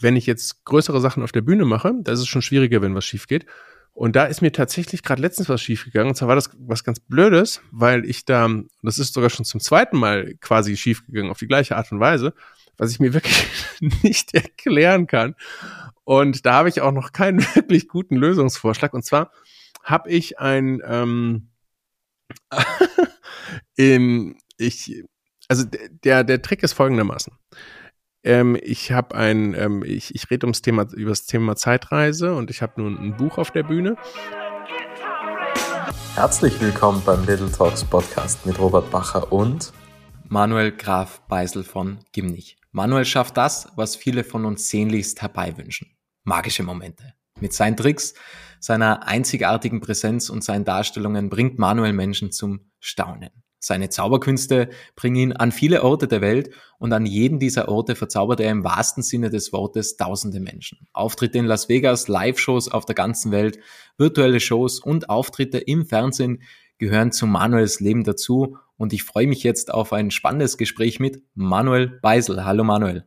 wenn ich jetzt größere Sachen auf der Bühne mache, da ist es schon schwieriger, wenn was schief geht. Und da ist mir tatsächlich gerade letztens was schiefgegangen. Und zwar war das was ganz Blödes, weil ich da, das ist sogar schon zum zweiten Mal quasi schiefgegangen, auf die gleiche Art und Weise, was ich mir wirklich nicht erklären kann. Und da habe ich auch noch keinen wirklich guten Lösungsvorschlag. Und zwar habe ich ein, ähm, in, ich, also der, der Trick ist folgendermaßen. Ähm, ich habe ein, ähm, ich, ich rede ums Thema, über das Thema Zeitreise und ich habe nun ein Buch auf der Bühne. Herzlich willkommen beim Little Talks Podcast mit Robert Bacher und Manuel Graf Beisel von Gimnich. Manuel schafft das, was viele von uns sehnlichst herbeiwünschen. Magische Momente. Mit seinen Tricks, seiner einzigartigen Präsenz und seinen Darstellungen bringt Manuel Menschen zum Staunen. Seine Zauberkünste bringen ihn an viele Orte der Welt und an jeden dieser Orte verzaubert er im wahrsten Sinne des Wortes tausende Menschen. Auftritte in Las Vegas, Live-Shows auf der ganzen Welt, virtuelle Shows und Auftritte im Fernsehen gehören zu Manuels Leben dazu und ich freue mich jetzt auf ein spannendes Gespräch mit Manuel Beisel. Hallo Manuel.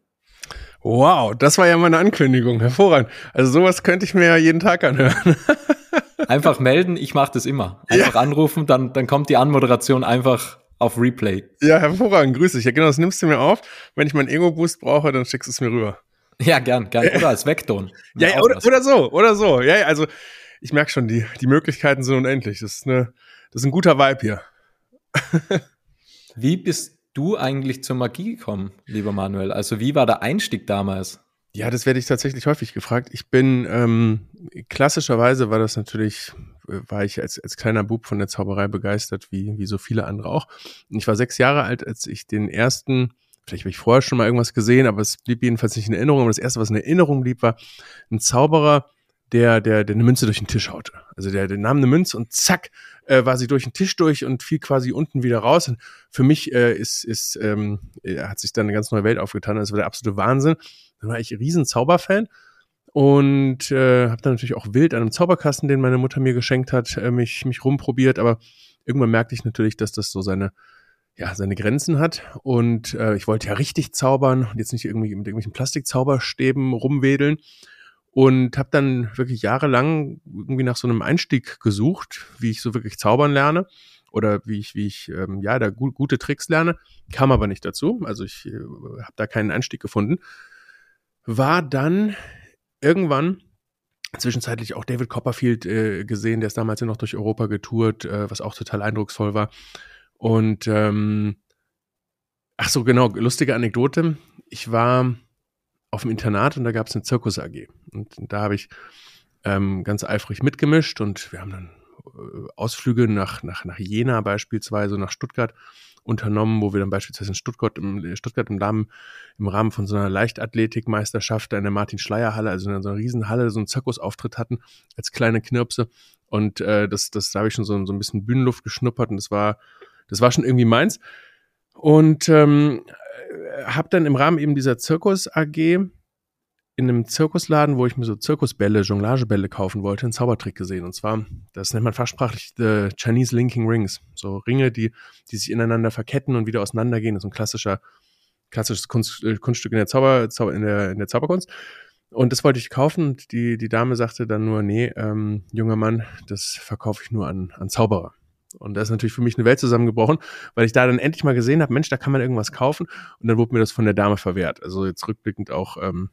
Wow, das war ja meine Ankündigung. Hervorragend. Also sowas könnte ich mir ja jeden Tag anhören. Einfach melden, ich mache das immer. Einfach ja. anrufen, dann, dann kommt die Anmoderation einfach auf Replay. Ja, hervorragend, grüße dich. Ja, genau, das nimmst du mir auf. Wenn ich meinen Ego-Boost brauche, dann schickst du es mir rüber. Ja, gern, gern. Oder als Vekton. Ja, ja oder, oder so, oder so. Ja, also ich merke schon, die, die Möglichkeiten sind unendlich. Das ist, eine, das ist ein guter Vibe hier. Wie bist du eigentlich zur Magie gekommen, lieber Manuel? Also wie war der Einstieg damals? Ja, das werde ich tatsächlich häufig gefragt. Ich bin ähm, klassischerweise war das natürlich, äh, war ich als, als kleiner Bub von der Zauberei begeistert, wie, wie so viele andere auch. Und ich war sechs Jahre alt, als ich den ersten, vielleicht habe ich vorher schon mal irgendwas gesehen, aber es blieb jedenfalls nicht in Erinnerung. Aber das erste, was in Erinnerung blieb, war ein Zauberer, der, der, der eine Münze durch den Tisch haute. Also der, der nahm eine Münze und zack, äh, war sie durch den Tisch durch und fiel quasi unten wieder raus. Und für mich äh, ist, ist, ähm, äh, hat sich dann eine ganz neue Welt aufgetan. Das war der absolute Wahnsinn. Dann war ich riesen Zauberfan und äh, habe dann natürlich auch wild an einem Zauberkasten, den meine Mutter mir geschenkt hat, äh, mich, mich rumprobiert. Aber irgendwann merkte ich natürlich, dass das so seine ja, seine Grenzen hat. Und äh, ich wollte ja richtig zaubern und jetzt nicht irgendwie mit irgendwelchen Plastikzauberstäben rumwedeln und habe dann wirklich jahrelang irgendwie nach so einem Einstieg gesucht, wie ich so wirklich zaubern lerne oder wie ich wie ich ähm, ja da gut, gute Tricks lerne, kam aber nicht dazu. Also ich äh, habe da keinen Einstieg gefunden. War dann irgendwann zwischenzeitlich auch David Copperfield äh, gesehen, der ist damals ja noch durch Europa getourt, äh, was auch total eindrucksvoll war. Und ähm, ach so genau, lustige Anekdote. Ich war auf dem Internat und da gab es eine Zirkus AG. Und, da habe ich ähm, ganz eifrig mitgemischt und wir haben dann äh, Ausflüge nach, nach, nach Jena beispielsweise, nach Stuttgart unternommen, wo wir dann beispielsweise in Stuttgart im, Stuttgart im, Rahmen, im Rahmen von so einer Leichtathletikmeisterschaft in der Martin-Schleier-Halle, also in so einer Riesenhalle, so einen Zirkusauftritt hatten, als kleine Knirpse. Und äh, das, das, da habe ich schon so, so ein bisschen Bühnenluft geschnuppert und das war, das war schon irgendwie meins. Und ähm, habe dann im Rahmen eben dieser Zirkus AG in einem Zirkusladen, wo ich mir so Zirkusbälle, Jonglagebälle kaufen wollte, einen Zaubertrick gesehen. Und zwar, das nennt man fachsprachlich the Chinese Linking Rings. So Ringe, die, die sich ineinander verketten und wieder auseinandergehen. Das ist ein klassischer, klassisches Kunst, äh, Kunststück in der Zauber, Zauber, in der, in der Zauberkunst. Und das wollte ich kaufen und die, die Dame sagte dann nur, nee, ähm, junger Mann, das verkaufe ich nur an, an Zauberer. Und da ist natürlich für mich eine Welt zusammengebrochen, weil ich da dann endlich mal gesehen habe, Mensch, da kann man irgendwas kaufen. Und dann wurde mir das von der Dame verwehrt. Also jetzt rückblickend auch, ähm,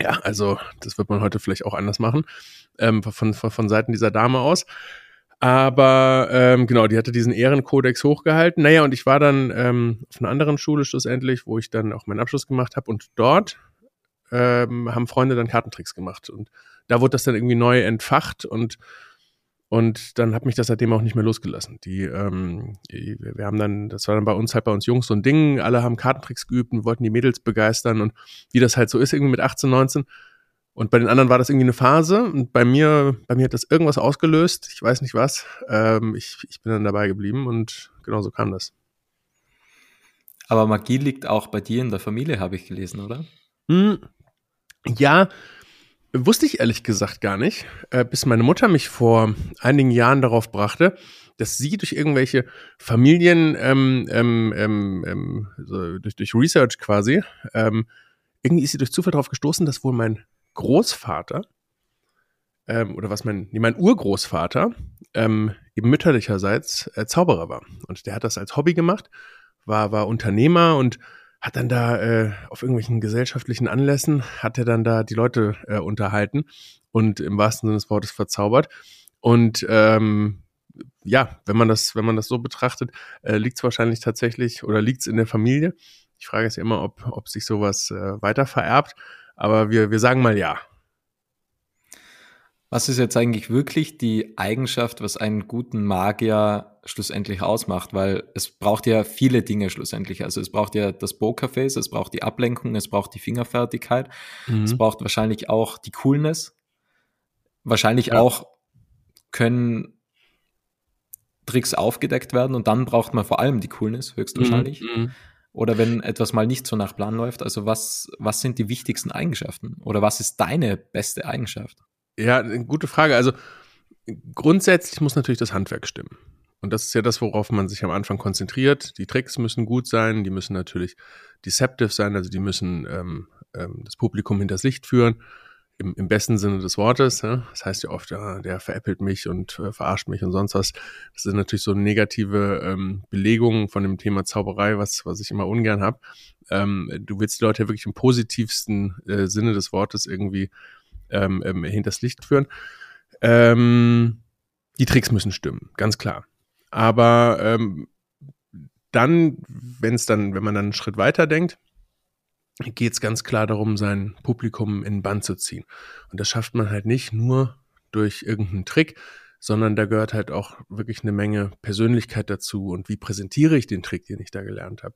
ja, also das wird man heute vielleicht auch anders machen, ähm, von, von, von Seiten dieser Dame aus. Aber ähm, genau, die hatte diesen Ehrenkodex hochgehalten. Naja, und ich war dann ähm, auf einer anderen Schule schlussendlich, wo ich dann auch meinen Abschluss gemacht habe. Und dort ähm, haben Freunde dann Kartentricks gemacht. Und da wurde das dann irgendwie neu entfacht und und dann hat mich das seitdem auch nicht mehr losgelassen. Die, ähm, wir haben dann, das war dann bei uns halt bei uns Jungs so ein Ding, alle haben Kartentricks geübt und wollten die Mädels begeistern und wie das halt so ist, irgendwie mit 18, 19. Und bei den anderen war das irgendwie eine Phase und bei mir, bei mir hat das irgendwas ausgelöst, ich weiß nicht was. Ähm, ich, ich bin dann dabei geblieben und genau so kam das. Aber Magie liegt auch bei dir in der Familie, habe ich gelesen, oder? Hm, ja, Wusste ich ehrlich gesagt gar nicht, äh, bis meine Mutter mich vor einigen Jahren darauf brachte, dass sie durch irgendwelche Familien, ähm, ähm, ähm, ähm so durch, durch Research quasi, ähm, irgendwie ist sie durch Zufall darauf gestoßen, dass wohl mein Großvater ähm, oder was mein, nee, mein Urgroßvater ähm, eben mütterlicherseits äh, Zauberer war. Und der hat das als Hobby gemacht, war, war Unternehmer und hat dann da äh, auf irgendwelchen gesellschaftlichen Anlässen, hat er dann da die Leute äh, unterhalten und im wahrsten Sinne des Wortes verzaubert. Und ähm, ja, wenn man das, wenn man das so betrachtet, äh, liegt es wahrscheinlich tatsächlich oder liegt es in der Familie. Ich frage es ja immer, ob, ob sich sowas äh, weiter vererbt. Aber wir, wir sagen mal ja. Was ist jetzt eigentlich wirklich die Eigenschaft, was einen guten Magier schlussendlich ausmacht? Weil es braucht ja viele Dinge schlussendlich. Also es braucht ja das Pokerface, es braucht die Ablenkung, es braucht die Fingerfertigkeit, mhm. es braucht wahrscheinlich auch die Coolness. Wahrscheinlich ja. auch können Tricks aufgedeckt werden und dann braucht man vor allem die Coolness, höchstwahrscheinlich. Mhm. mhm. Oder wenn etwas mal nicht so nach Plan läuft. Also was, was sind die wichtigsten Eigenschaften? Oder was ist deine beste Eigenschaft? Ja, eine gute Frage. Also grundsätzlich muss natürlich das Handwerk stimmen. Und das ist ja das, worauf man sich am Anfang konzentriert. Die Tricks müssen gut sein, die müssen natürlich deceptive sein, also die müssen ähm, ähm, das Publikum hinters Licht führen im, im besten Sinne des Wortes. Ne? Das heißt ja oft, ja, der veräppelt mich und äh, verarscht mich und sonst was. Das sind natürlich so negative ähm, Belegungen von dem Thema Zauberei, was, was ich immer ungern habe. Ähm, du willst die Leute ja wirklich im positivsten äh, Sinne des Wortes irgendwie ähm, ähm, hinters Licht führen. Ähm, die Tricks müssen stimmen, ganz klar. Aber ähm, dann, wenn es dann, wenn man dann einen Schritt weiter denkt, geht es ganz klar darum, sein Publikum in Band zu ziehen. Und das schafft man halt nicht nur durch irgendeinen Trick, sondern da gehört halt auch wirklich eine Menge Persönlichkeit dazu und wie präsentiere ich den Trick, den ich da gelernt habe.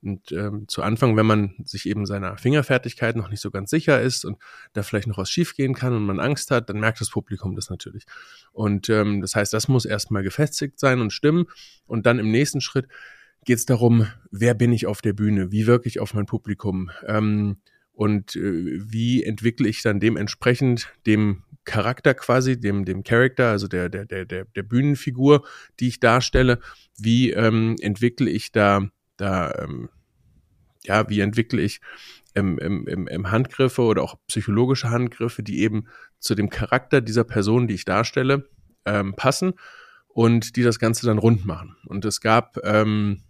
Und ähm, zu Anfang, wenn man sich eben seiner Fingerfertigkeit noch nicht so ganz sicher ist und da vielleicht noch was schiefgehen kann und man Angst hat, dann merkt das Publikum das natürlich. Und ähm, das heißt, das muss erstmal gefestigt sein und stimmen und dann im nächsten Schritt geht es darum, wer bin ich auf der Bühne, wie wirke ich auf mein Publikum ähm, und äh, wie entwickle ich dann dementsprechend dem Charakter quasi, dem, dem Charakter, also der, der, der, der, der Bühnenfigur, die ich darstelle, wie ähm, entwickle ich da, da ähm, ja, wie entwickle ich im, im, im Handgriffe oder auch psychologische Handgriffe, die eben zu dem Charakter dieser Person, die ich darstelle, ähm, passen und die das Ganze dann rund machen. Und es gab ähm,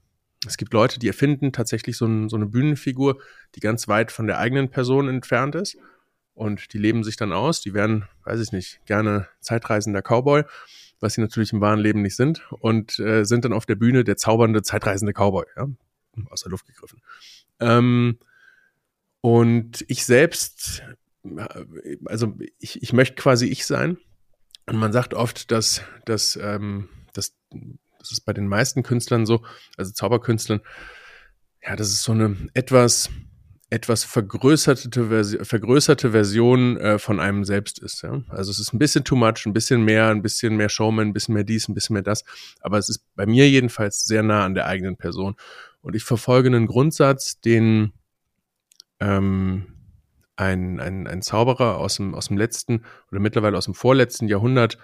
es gibt Leute, die erfinden tatsächlich so, ein, so, eine Bühnenfigur, die ganz weit von der eigenen Person entfernt ist. Und die leben sich dann aus. Die werden, weiß ich nicht, gerne zeitreisender Cowboy, was sie natürlich im wahren Leben nicht sind. Und äh, sind dann auf der Bühne der zaubernde, zeitreisende Cowboy, ja? aus der Luft gegriffen. Ähm, und ich selbst, also ich, ich möchte quasi ich sein. Und man sagt oft, dass, dass, ähm, dass das ist bei den meisten Künstlern so, also Zauberkünstlern, ja, das ist so eine etwas, etwas vergrößerte, Versi vergrößerte Version äh, von einem selbst ist. Ja? Also es ist ein bisschen too much, ein bisschen mehr, ein bisschen mehr Showman, ein bisschen mehr dies, ein bisschen mehr das. Aber es ist bei mir jedenfalls sehr nah an der eigenen Person. Und ich verfolge einen Grundsatz, den ähm, ein, ein, ein Zauberer aus dem, aus dem letzten oder mittlerweile aus dem vorletzten Jahrhundert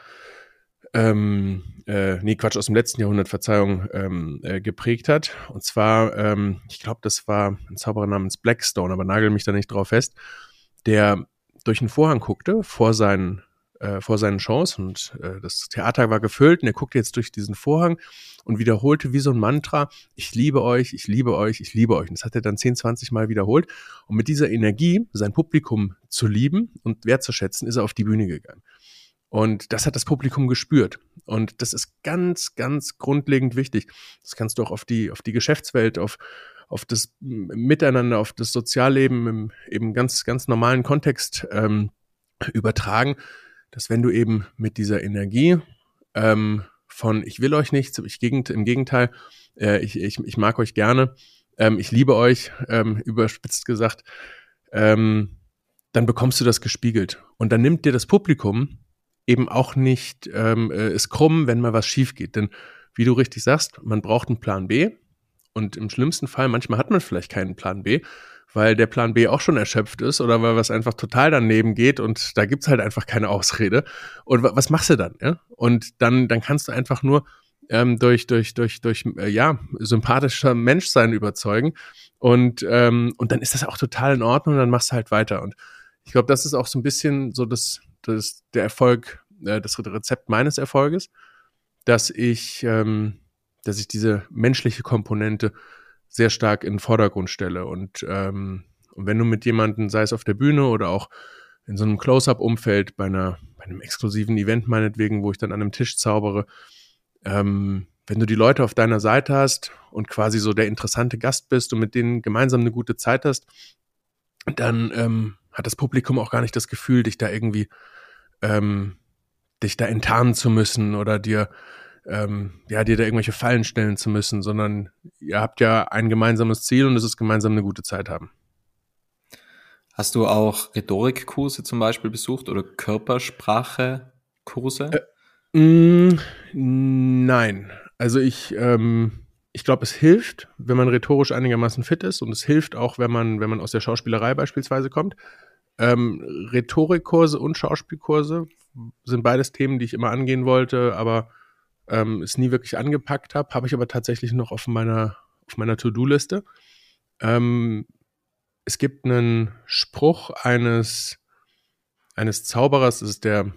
ähm, äh, nee, Quatsch, aus dem letzten Jahrhundert, Verzeihung, ähm, äh, geprägt hat. Und zwar, ähm, ich glaube, das war ein Zauberer namens Blackstone, aber nagel mich da nicht drauf fest, der durch einen Vorhang guckte vor seinen, äh, vor seinen Shows und äh, das Theater war gefüllt und er guckte jetzt durch diesen Vorhang und wiederholte wie so ein Mantra, ich liebe euch, ich liebe euch, ich liebe euch. Und das hat er dann 10, 20 Mal wiederholt. Und mit dieser Energie, sein Publikum zu lieben und wertzuschätzen, ist er auf die Bühne gegangen. Und das hat das Publikum gespürt. Und das ist ganz, ganz grundlegend wichtig. Das kannst du auch auf die, auf die Geschäftswelt, auf, auf das Miteinander, auf das Sozialleben im eben ganz, ganz normalen Kontext ähm, übertragen, dass wenn du eben mit dieser Energie ähm, von ich will euch nichts, ich gegend, im Gegenteil, äh, ich, ich, ich mag euch gerne, ähm, ich liebe euch, ähm, überspitzt gesagt, ähm, dann bekommst du das gespiegelt. Und dann nimmt dir das Publikum eben auch nicht ähm, äh, ist krumm, wenn mal was schief geht. Denn wie du richtig sagst, man braucht einen Plan B. Und im schlimmsten Fall, manchmal hat man vielleicht keinen Plan B, weil der Plan B auch schon erschöpft ist oder weil was einfach total daneben geht und da gibt's halt einfach keine Ausrede. Und was machst du dann? Ja? Und dann, dann kannst du einfach nur ähm, durch, durch, durch, durch, äh, ja, sympathischer Menschsein überzeugen. Und, ähm, und dann ist das auch total in Ordnung, dann machst du halt weiter. Und ich glaube, das ist auch so ein bisschen so das, das, der Erfolg, äh, das Rezept meines Erfolges, dass ich, ähm, dass ich diese menschliche Komponente sehr stark in den Vordergrund stelle. Und, ähm, und wenn du mit jemandem, sei es auf der Bühne oder auch in so einem Close-up-Umfeld bei einer, bei einem exklusiven Event meinetwegen, wo ich dann an einem Tisch zaubere, ähm, wenn du die Leute auf deiner Seite hast und quasi so der interessante Gast bist und mit denen gemeinsam eine gute Zeit hast, dann ähm, hat das Publikum auch gar nicht das Gefühl, dich da irgendwie, ähm, dich da enttarnen zu müssen oder dir, ähm, ja, dir da irgendwelche Fallen stellen zu müssen, sondern ihr habt ja ein gemeinsames Ziel und es ist gemeinsam eine gute Zeit haben. Hast du auch Rhetorikkurse zum Beispiel besucht oder Körpersprache-Kurse? Äh, mh, mm, nein. Also ich, ähm, ich glaube, es hilft, wenn man rhetorisch einigermaßen fit ist und es hilft auch, wenn man, wenn man aus der Schauspielerei beispielsweise kommt. Ähm, Rhetorikkurse und Schauspielkurse sind beides Themen, die ich immer angehen wollte, aber ähm, es nie wirklich angepackt habe. Habe ich aber tatsächlich noch auf meiner, auf meiner To-Do-Liste. Ähm, es gibt einen Spruch eines, eines Zauberers, das ist der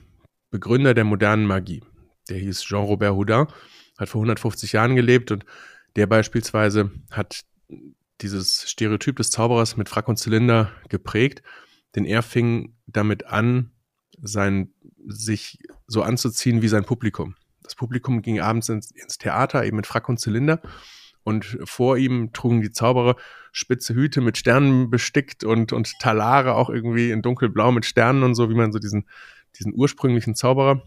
Begründer der modernen Magie. Der hieß Jean-Robert Houdin hat vor 150 Jahren gelebt und der beispielsweise hat dieses Stereotyp des Zauberers mit Frack und Zylinder geprägt, denn er fing damit an, sein, sich so anzuziehen wie sein Publikum. Das Publikum ging abends ins, ins Theater, eben mit Frack und Zylinder. Und vor ihm trugen die Zauberer spitze Hüte mit Sternen bestickt und, und Talare auch irgendwie in dunkelblau mit Sternen und so, wie man so diesen, diesen ursprünglichen Zauberer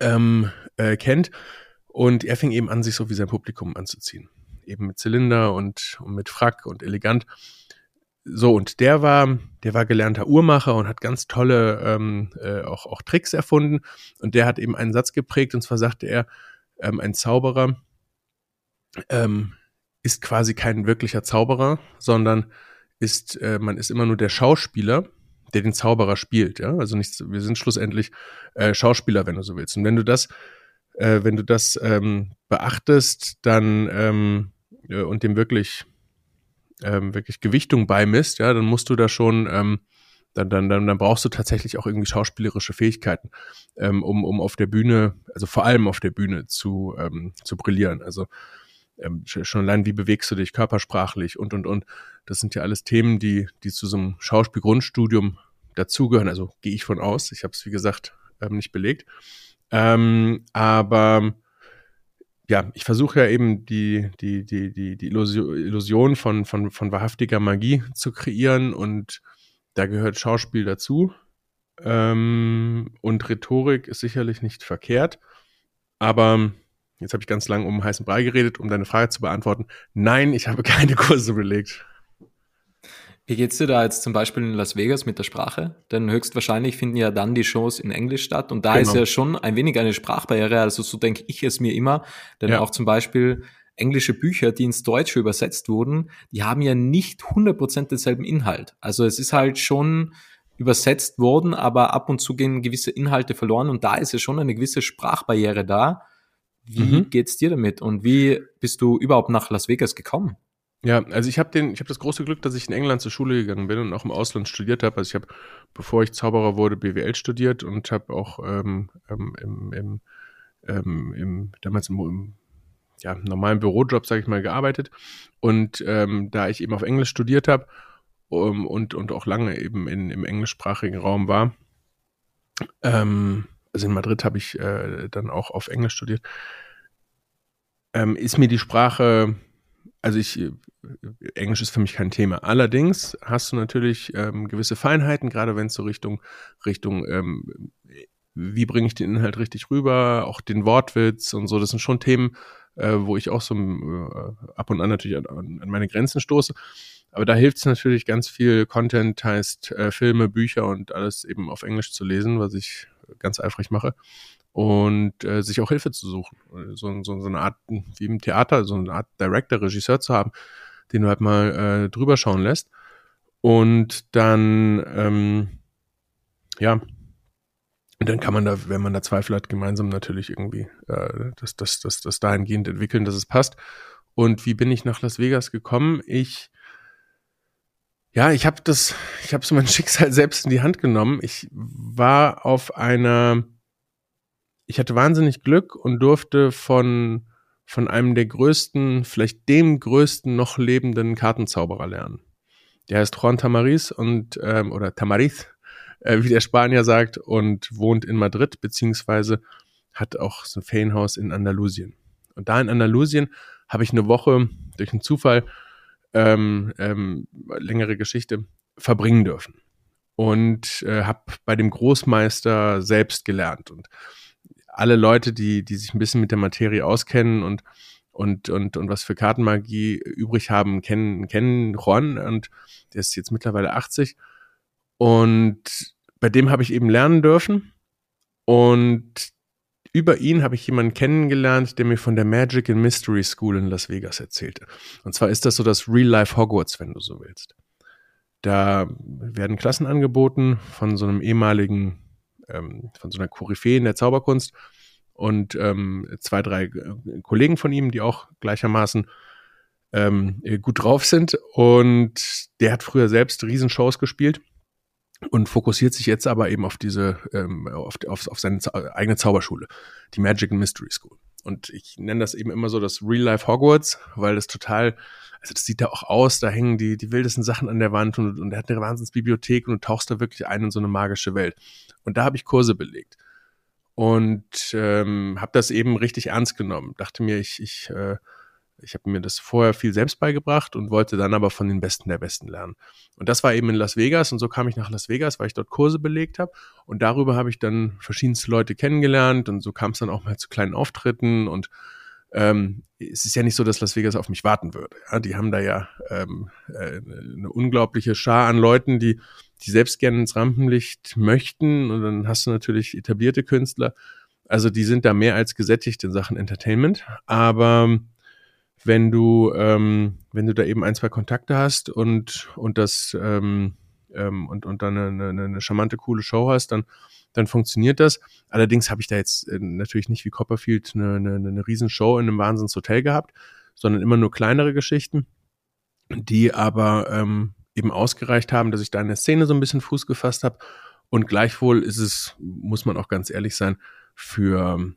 ähm, äh, kennt. Und er fing eben an, sich so wie sein Publikum anzuziehen. Eben mit Zylinder und, und mit Frack und elegant. So, und der war, der war gelernter Uhrmacher und hat ganz tolle ähm, äh, auch, auch Tricks erfunden. Und der hat eben einen Satz geprägt, und zwar sagte er, ähm, ein Zauberer ähm, ist quasi kein wirklicher Zauberer, sondern ist, äh, man ist immer nur der Schauspieler, der den Zauberer spielt. Ja? Also nicht, wir sind schlussendlich äh, Schauspieler, wenn du so willst. Und wenn du das äh, wenn du das ähm, beachtest, dann ähm, äh, und dem wirklich ähm, wirklich Gewichtung beimisst, ja, dann musst du da schon ähm, dann, dann, dann, dann brauchst du tatsächlich auch irgendwie schauspielerische Fähigkeiten, ähm, um, um auf der Bühne, also vor allem auf der Bühne zu, ähm, zu brillieren. Also ähm, schon allein, wie bewegst du dich körpersprachlich und, und, und. Das sind ja alles Themen, die, die zu so einem Schauspielgrundstudium dazugehören. Also gehe ich von aus. Ich habe es, wie gesagt, ähm, nicht belegt. Ähm, aber ja, ich versuche ja eben die, die, die, die, die Illusion von, von, von wahrhaftiger Magie zu kreieren und da gehört Schauspiel dazu. Ähm, und Rhetorik ist sicherlich nicht verkehrt. Aber jetzt habe ich ganz lang um heißen Brei geredet, um deine Frage zu beantworten. Nein, ich habe keine Kurse belegt. Wie geht's dir da jetzt zum Beispiel in Las Vegas mit der Sprache? Denn höchstwahrscheinlich finden ja dann die Shows in Englisch statt und da genau. ist ja schon ein wenig eine Sprachbarriere, also so denke ich es mir immer, denn ja. auch zum Beispiel englische Bücher, die ins Deutsche übersetzt wurden, die haben ja nicht 100% denselben Inhalt. Also es ist halt schon übersetzt worden, aber ab und zu gehen gewisse Inhalte verloren und da ist ja schon eine gewisse Sprachbarriere da. Wie mhm. geht's dir damit und wie bist du überhaupt nach Las Vegas gekommen? Ja, also ich habe habe das große Glück, dass ich in England zur Schule gegangen bin und auch im Ausland studiert habe. Also ich habe, bevor ich Zauberer wurde, BWL studiert und habe auch ähm, ähm, im, im, ähm, im, damals im, ja, normalen Bürojob, sage ich mal, gearbeitet. Und ähm, da ich eben auf Englisch studiert habe um, und, und auch lange eben in, im englischsprachigen Raum war, ähm, also in Madrid habe ich äh, dann auch auf Englisch studiert, ähm, ist mir die Sprache also ich, Englisch ist für mich kein Thema. Allerdings hast du natürlich ähm, gewisse Feinheiten, gerade wenn es so Richtung, Richtung, ähm, wie bringe ich den Inhalt richtig rüber, auch den Wortwitz und so. Das sind schon Themen, äh, wo ich auch so äh, ab und an natürlich an, an, meine Grenzen stoße. Aber da hilft es natürlich ganz viel Content, heißt äh, Filme, Bücher und alles eben auf Englisch zu lesen, was ich ganz eifrig mache und äh, sich auch Hilfe zu suchen. So, so, so eine Art, wie im Theater, so eine Art Director, Regisseur zu haben, den du halt mal äh, drüber schauen lässt. Und dann, ähm, ja, Und dann kann man da, wenn man da Zweifel hat, gemeinsam natürlich irgendwie äh, das, das, das, das dahingehend entwickeln, dass es passt. Und wie bin ich nach Las Vegas gekommen? Ich ja, ich habe das, ich habe so mein Schicksal selbst in die Hand genommen. Ich war auf einer, ich hatte wahnsinnig Glück und durfte von von einem der größten, vielleicht dem größten noch lebenden Kartenzauberer lernen. Der heißt Juan Tamariz und ähm, oder Tamariz, äh, wie der Spanier sagt, und wohnt in Madrid beziehungsweise hat auch so ein Ferienhaus in Andalusien. Und da in Andalusien habe ich eine Woche durch einen Zufall ähm, ähm, längere Geschichte verbringen dürfen und äh, habe bei dem Großmeister selbst gelernt und alle Leute, die die sich ein bisschen mit der Materie auskennen und und und und was für Kartenmagie übrig haben, kennen kennen Juan und der ist jetzt mittlerweile 80 und bei dem habe ich eben lernen dürfen und über ihn habe ich jemanden kennengelernt, der mir von der Magic and Mystery School in Las Vegas erzählte. Und zwar ist das so das Real-Life Hogwarts, wenn du so willst. Da werden Klassen angeboten von so einem ehemaligen, ähm, von so einer Koryphäe in der Zauberkunst und ähm, zwei, drei äh, Kollegen von ihm, die auch gleichermaßen ähm, gut drauf sind. Und der hat früher selbst Riesenshows gespielt und fokussiert sich jetzt aber eben auf diese, ähm, auf, auf, auf seine eigene Zauberschule, die Magic and Mystery School. Und ich nenne das eben immer so das Real-Life Hogwarts, weil das total, also das sieht da auch aus, da hängen die, die wildesten Sachen an der Wand und, und er hat eine Wahnsinnsbibliothek und du tauchst da wirklich ein in so eine magische Welt. Und da habe ich Kurse belegt. Und ähm, habe das eben richtig ernst genommen. Dachte mir, ich, ich äh, ich habe mir das vorher viel selbst beigebracht und wollte dann aber von den Besten der Besten lernen. Und das war eben in Las Vegas und so kam ich nach Las Vegas, weil ich dort Kurse belegt habe. Und darüber habe ich dann verschiedenste Leute kennengelernt und so kam es dann auch mal zu kleinen Auftritten und ähm, es ist ja nicht so, dass Las Vegas auf mich warten würde. Ja, die haben da ja ähm, äh, eine unglaubliche Schar an Leuten, die, die selbst gerne ins Rampenlicht möchten. Und dann hast du natürlich etablierte Künstler. Also die sind da mehr als gesättigt in Sachen Entertainment. Aber wenn du, ähm, wenn du da eben ein, zwei Kontakte hast und, und das ähm, ähm, und, und dann eine, eine, eine charmante, coole Show hast, dann, dann funktioniert das. Allerdings habe ich da jetzt äh, natürlich nicht wie Copperfield eine, eine, eine Riesenshow in einem Wahnsinnshotel gehabt, sondern immer nur kleinere Geschichten, die aber ähm, eben ausgereicht haben, dass ich da in der Szene so ein bisschen Fuß gefasst habe. Und gleichwohl ist es, muss man auch ganz ehrlich sein, für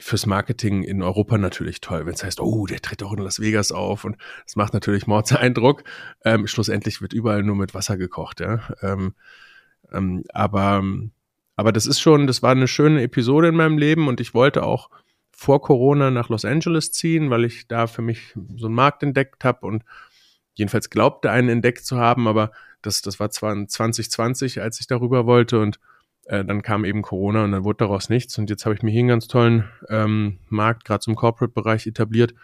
fürs Marketing in Europa natürlich toll, wenn es heißt, oh, der tritt auch in Las Vegas auf und das macht natürlich Mordseindruck. Ähm, schlussendlich wird überall nur mit Wasser gekocht, ja. Ähm, ähm, aber, aber das ist schon, das war eine schöne Episode in meinem Leben und ich wollte auch vor Corona nach Los Angeles ziehen, weil ich da für mich so einen Markt entdeckt habe und jedenfalls glaubte, einen entdeckt zu haben, aber das, das war zwar 2020, als ich darüber wollte und äh, dann kam eben Corona und dann wurde daraus nichts. Und jetzt habe ich mir hier einen ganz tollen ähm, Markt, gerade zum Corporate-Bereich, etabliert.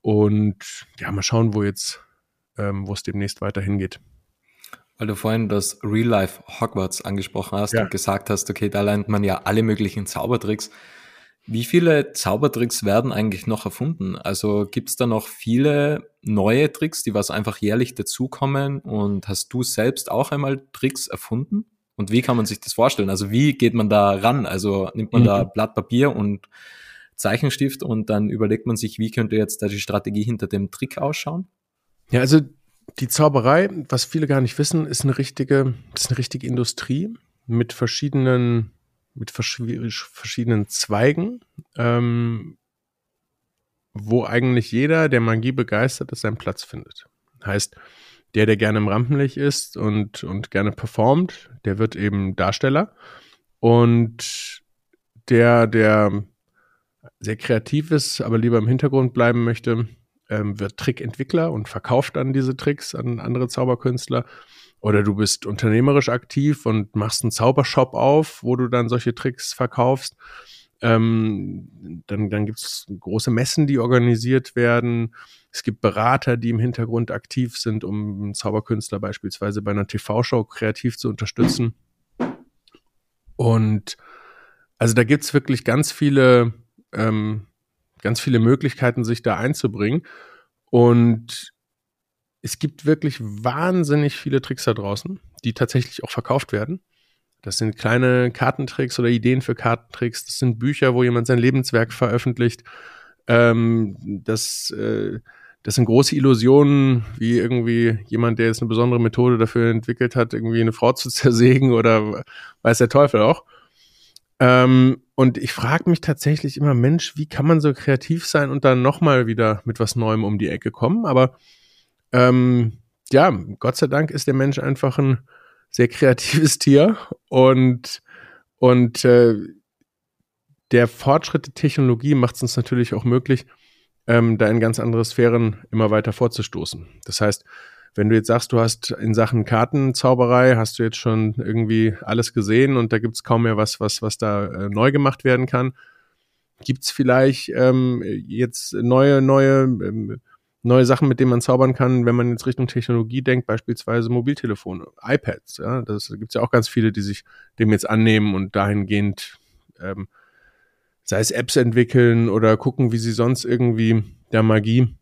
Und ja, mal schauen, wo jetzt, ähm, wo es demnächst weiter hingeht. Weil du vorhin das Real Life Hogwarts angesprochen hast ja. und gesagt hast, okay, da lernt man ja alle möglichen Zaubertricks. Wie viele Zaubertricks werden eigentlich noch erfunden? Also gibt es da noch viele neue Tricks, die was einfach jährlich dazukommen? Und hast du selbst auch einmal Tricks erfunden? Und wie kann man sich das vorstellen? Also wie geht man da ran? Also nimmt man mhm. da Blatt Papier und Zeichenstift und dann überlegt man sich, wie könnte jetzt da die Strategie hinter dem Trick ausschauen? Ja, also die Zauberei, was viele gar nicht wissen, ist eine richtige, ist eine richtige Industrie mit verschiedenen, mit verschiedenen Zweigen, ähm, wo eigentlich jeder, der Magie begeistert ist, seinen Platz findet. Heißt, der, der gerne im Rampenlicht ist und, und gerne performt, der wird eben Darsteller. Und der, der sehr kreativ ist, aber lieber im Hintergrund bleiben möchte, ähm, wird Trickentwickler und verkauft dann diese Tricks an andere Zauberkünstler. Oder du bist unternehmerisch aktiv und machst einen Zaubershop auf, wo du dann solche Tricks verkaufst. Ähm, dann dann gibt es große Messen, die organisiert werden. Es gibt Berater, die im Hintergrund aktiv sind, um Zauberkünstler beispielsweise bei einer TV-Show kreativ zu unterstützen. Und also da gibt es wirklich ganz viele, ähm, ganz viele Möglichkeiten, sich da einzubringen. Und es gibt wirklich wahnsinnig viele Tricks da draußen, die tatsächlich auch verkauft werden. Das sind kleine Kartentricks oder Ideen für Kartentricks. Das sind Bücher, wo jemand sein Lebenswerk veröffentlicht. Ähm, das, äh, das sind große Illusionen, wie irgendwie jemand, der jetzt eine besondere Methode dafür entwickelt hat, irgendwie eine Frau zu zersägen oder weiß der Teufel auch. Ähm, und ich frage mich tatsächlich immer, Mensch, wie kann man so kreativ sein und dann nochmal wieder mit was Neuem um die Ecke kommen? Aber ähm, ja, Gott sei Dank ist der Mensch einfach ein sehr kreatives Tier und, und äh, der Fortschritt der Technologie macht es uns natürlich auch möglich, ähm, da in ganz andere Sphären immer weiter vorzustoßen. Das heißt, wenn du jetzt sagst, du hast in Sachen Kartenzauberei, hast du jetzt schon irgendwie alles gesehen und da gibt's kaum mehr was, was, was da äh, neu gemacht werden kann, gibt's vielleicht ähm, jetzt neue, neue, ähm, neue Sachen, mit denen man zaubern kann, wenn man jetzt Richtung Technologie denkt, beispielsweise Mobiltelefone, iPads. Ja, das gibt's ja auch ganz viele, die sich dem jetzt annehmen und dahingehend ähm, sei es Apps entwickeln oder gucken, wie sie sonst irgendwie der Magie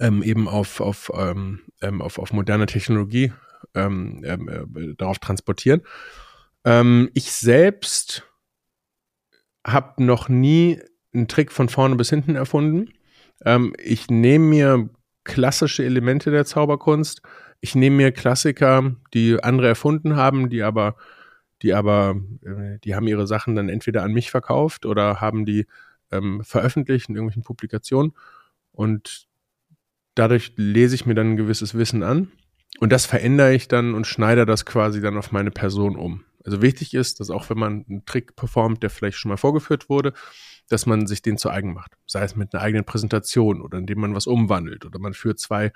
ähm, eben auf, auf, ähm, ähm auf, auf moderne Technologie ähm, ähm, äh, darauf transportieren. Ähm, ich selbst habe noch nie einen Trick von vorne bis hinten erfunden. Ich nehme mir klassische Elemente der Zauberkunst. Ich nehme mir Klassiker, die andere erfunden haben, die aber die aber, äh, die haben ihre Sachen dann entweder an mich verkauft oder haben die veröffentlicht in irgendwelchen Publikationen. Und dadurch lese ich mir dann ein gewisses Wissen an. Und das verändere ich dann und schneide das quasi dann auf meine Person um. Also wichtig ist, dass auch wenn man einen Trick performt, der vielleicht schon mal vorgeführt wurde, dass man sich den zu eigen macht. Sei es mit einer eigenen Präsentation oder indem man was umwandelt oder man führt zwei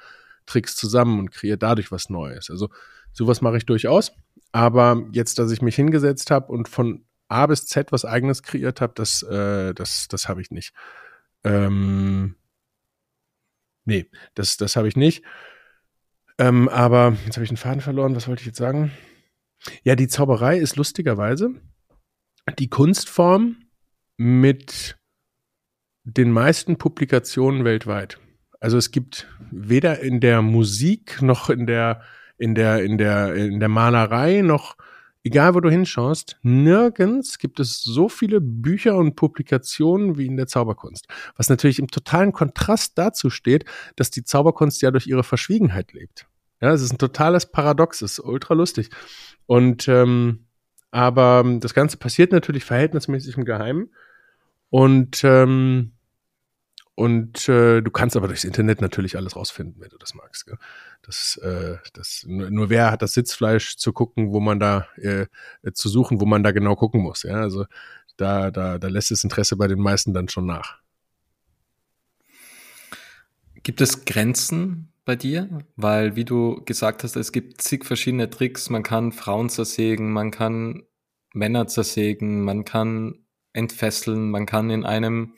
Tricks zusammen und kreiert dadurch was Neues. Also sowas mache ich durchaus. Aber jetzt, dass ich mich hingesetzt habe und von A bis Z was eigenes kreiert habe, das, äh, das, das habe ich nicht. Ähm, nee, das, das habe ich nicht. Ähm, aber jetzt habe ich den Faden verloren. Was wollte ich jetzt sagen? Ja, die Zauberei ist lustigerweise die Kunstform mit den meisten Publikationen weltweit. Also es gibt weder in der Musik noch in der in der, in der, in der Malerei noch, egal wo du hinschaust, nirgends gibt es so viele Bücher und Publikationen wie in der Zauberkunst. Was natürlich im totalen Kontrast dazu steht, dass die Zauberkunst ja durch ihre Verschwiegenheit lebt. Ja, es ist ein totales Paradox, es ist ultra lustig. Und ähm, aber das Ganze passiert natürlich verhältnismäßig im Geheimen. Und ähm, und äh, du kannst aber durchs Internet natürlich alles rausfinden, wenn du das magst. Gell? Das, äh, das, nur, wer hat das Sitzfleisch zu gucken, wo man da äh, zu suchen, wo man da genau gucken muss. Ja, also da, da, da lässt das Interesse bei den meisten dann schon nach. Gibt es Grenzen bei dir? Weil, wie du gesagt hast, es gibt zig verschiedene Tricks. Man kann Frauen zersägen, man kann Männer zersägen, man kann entfesseln, man kann in einem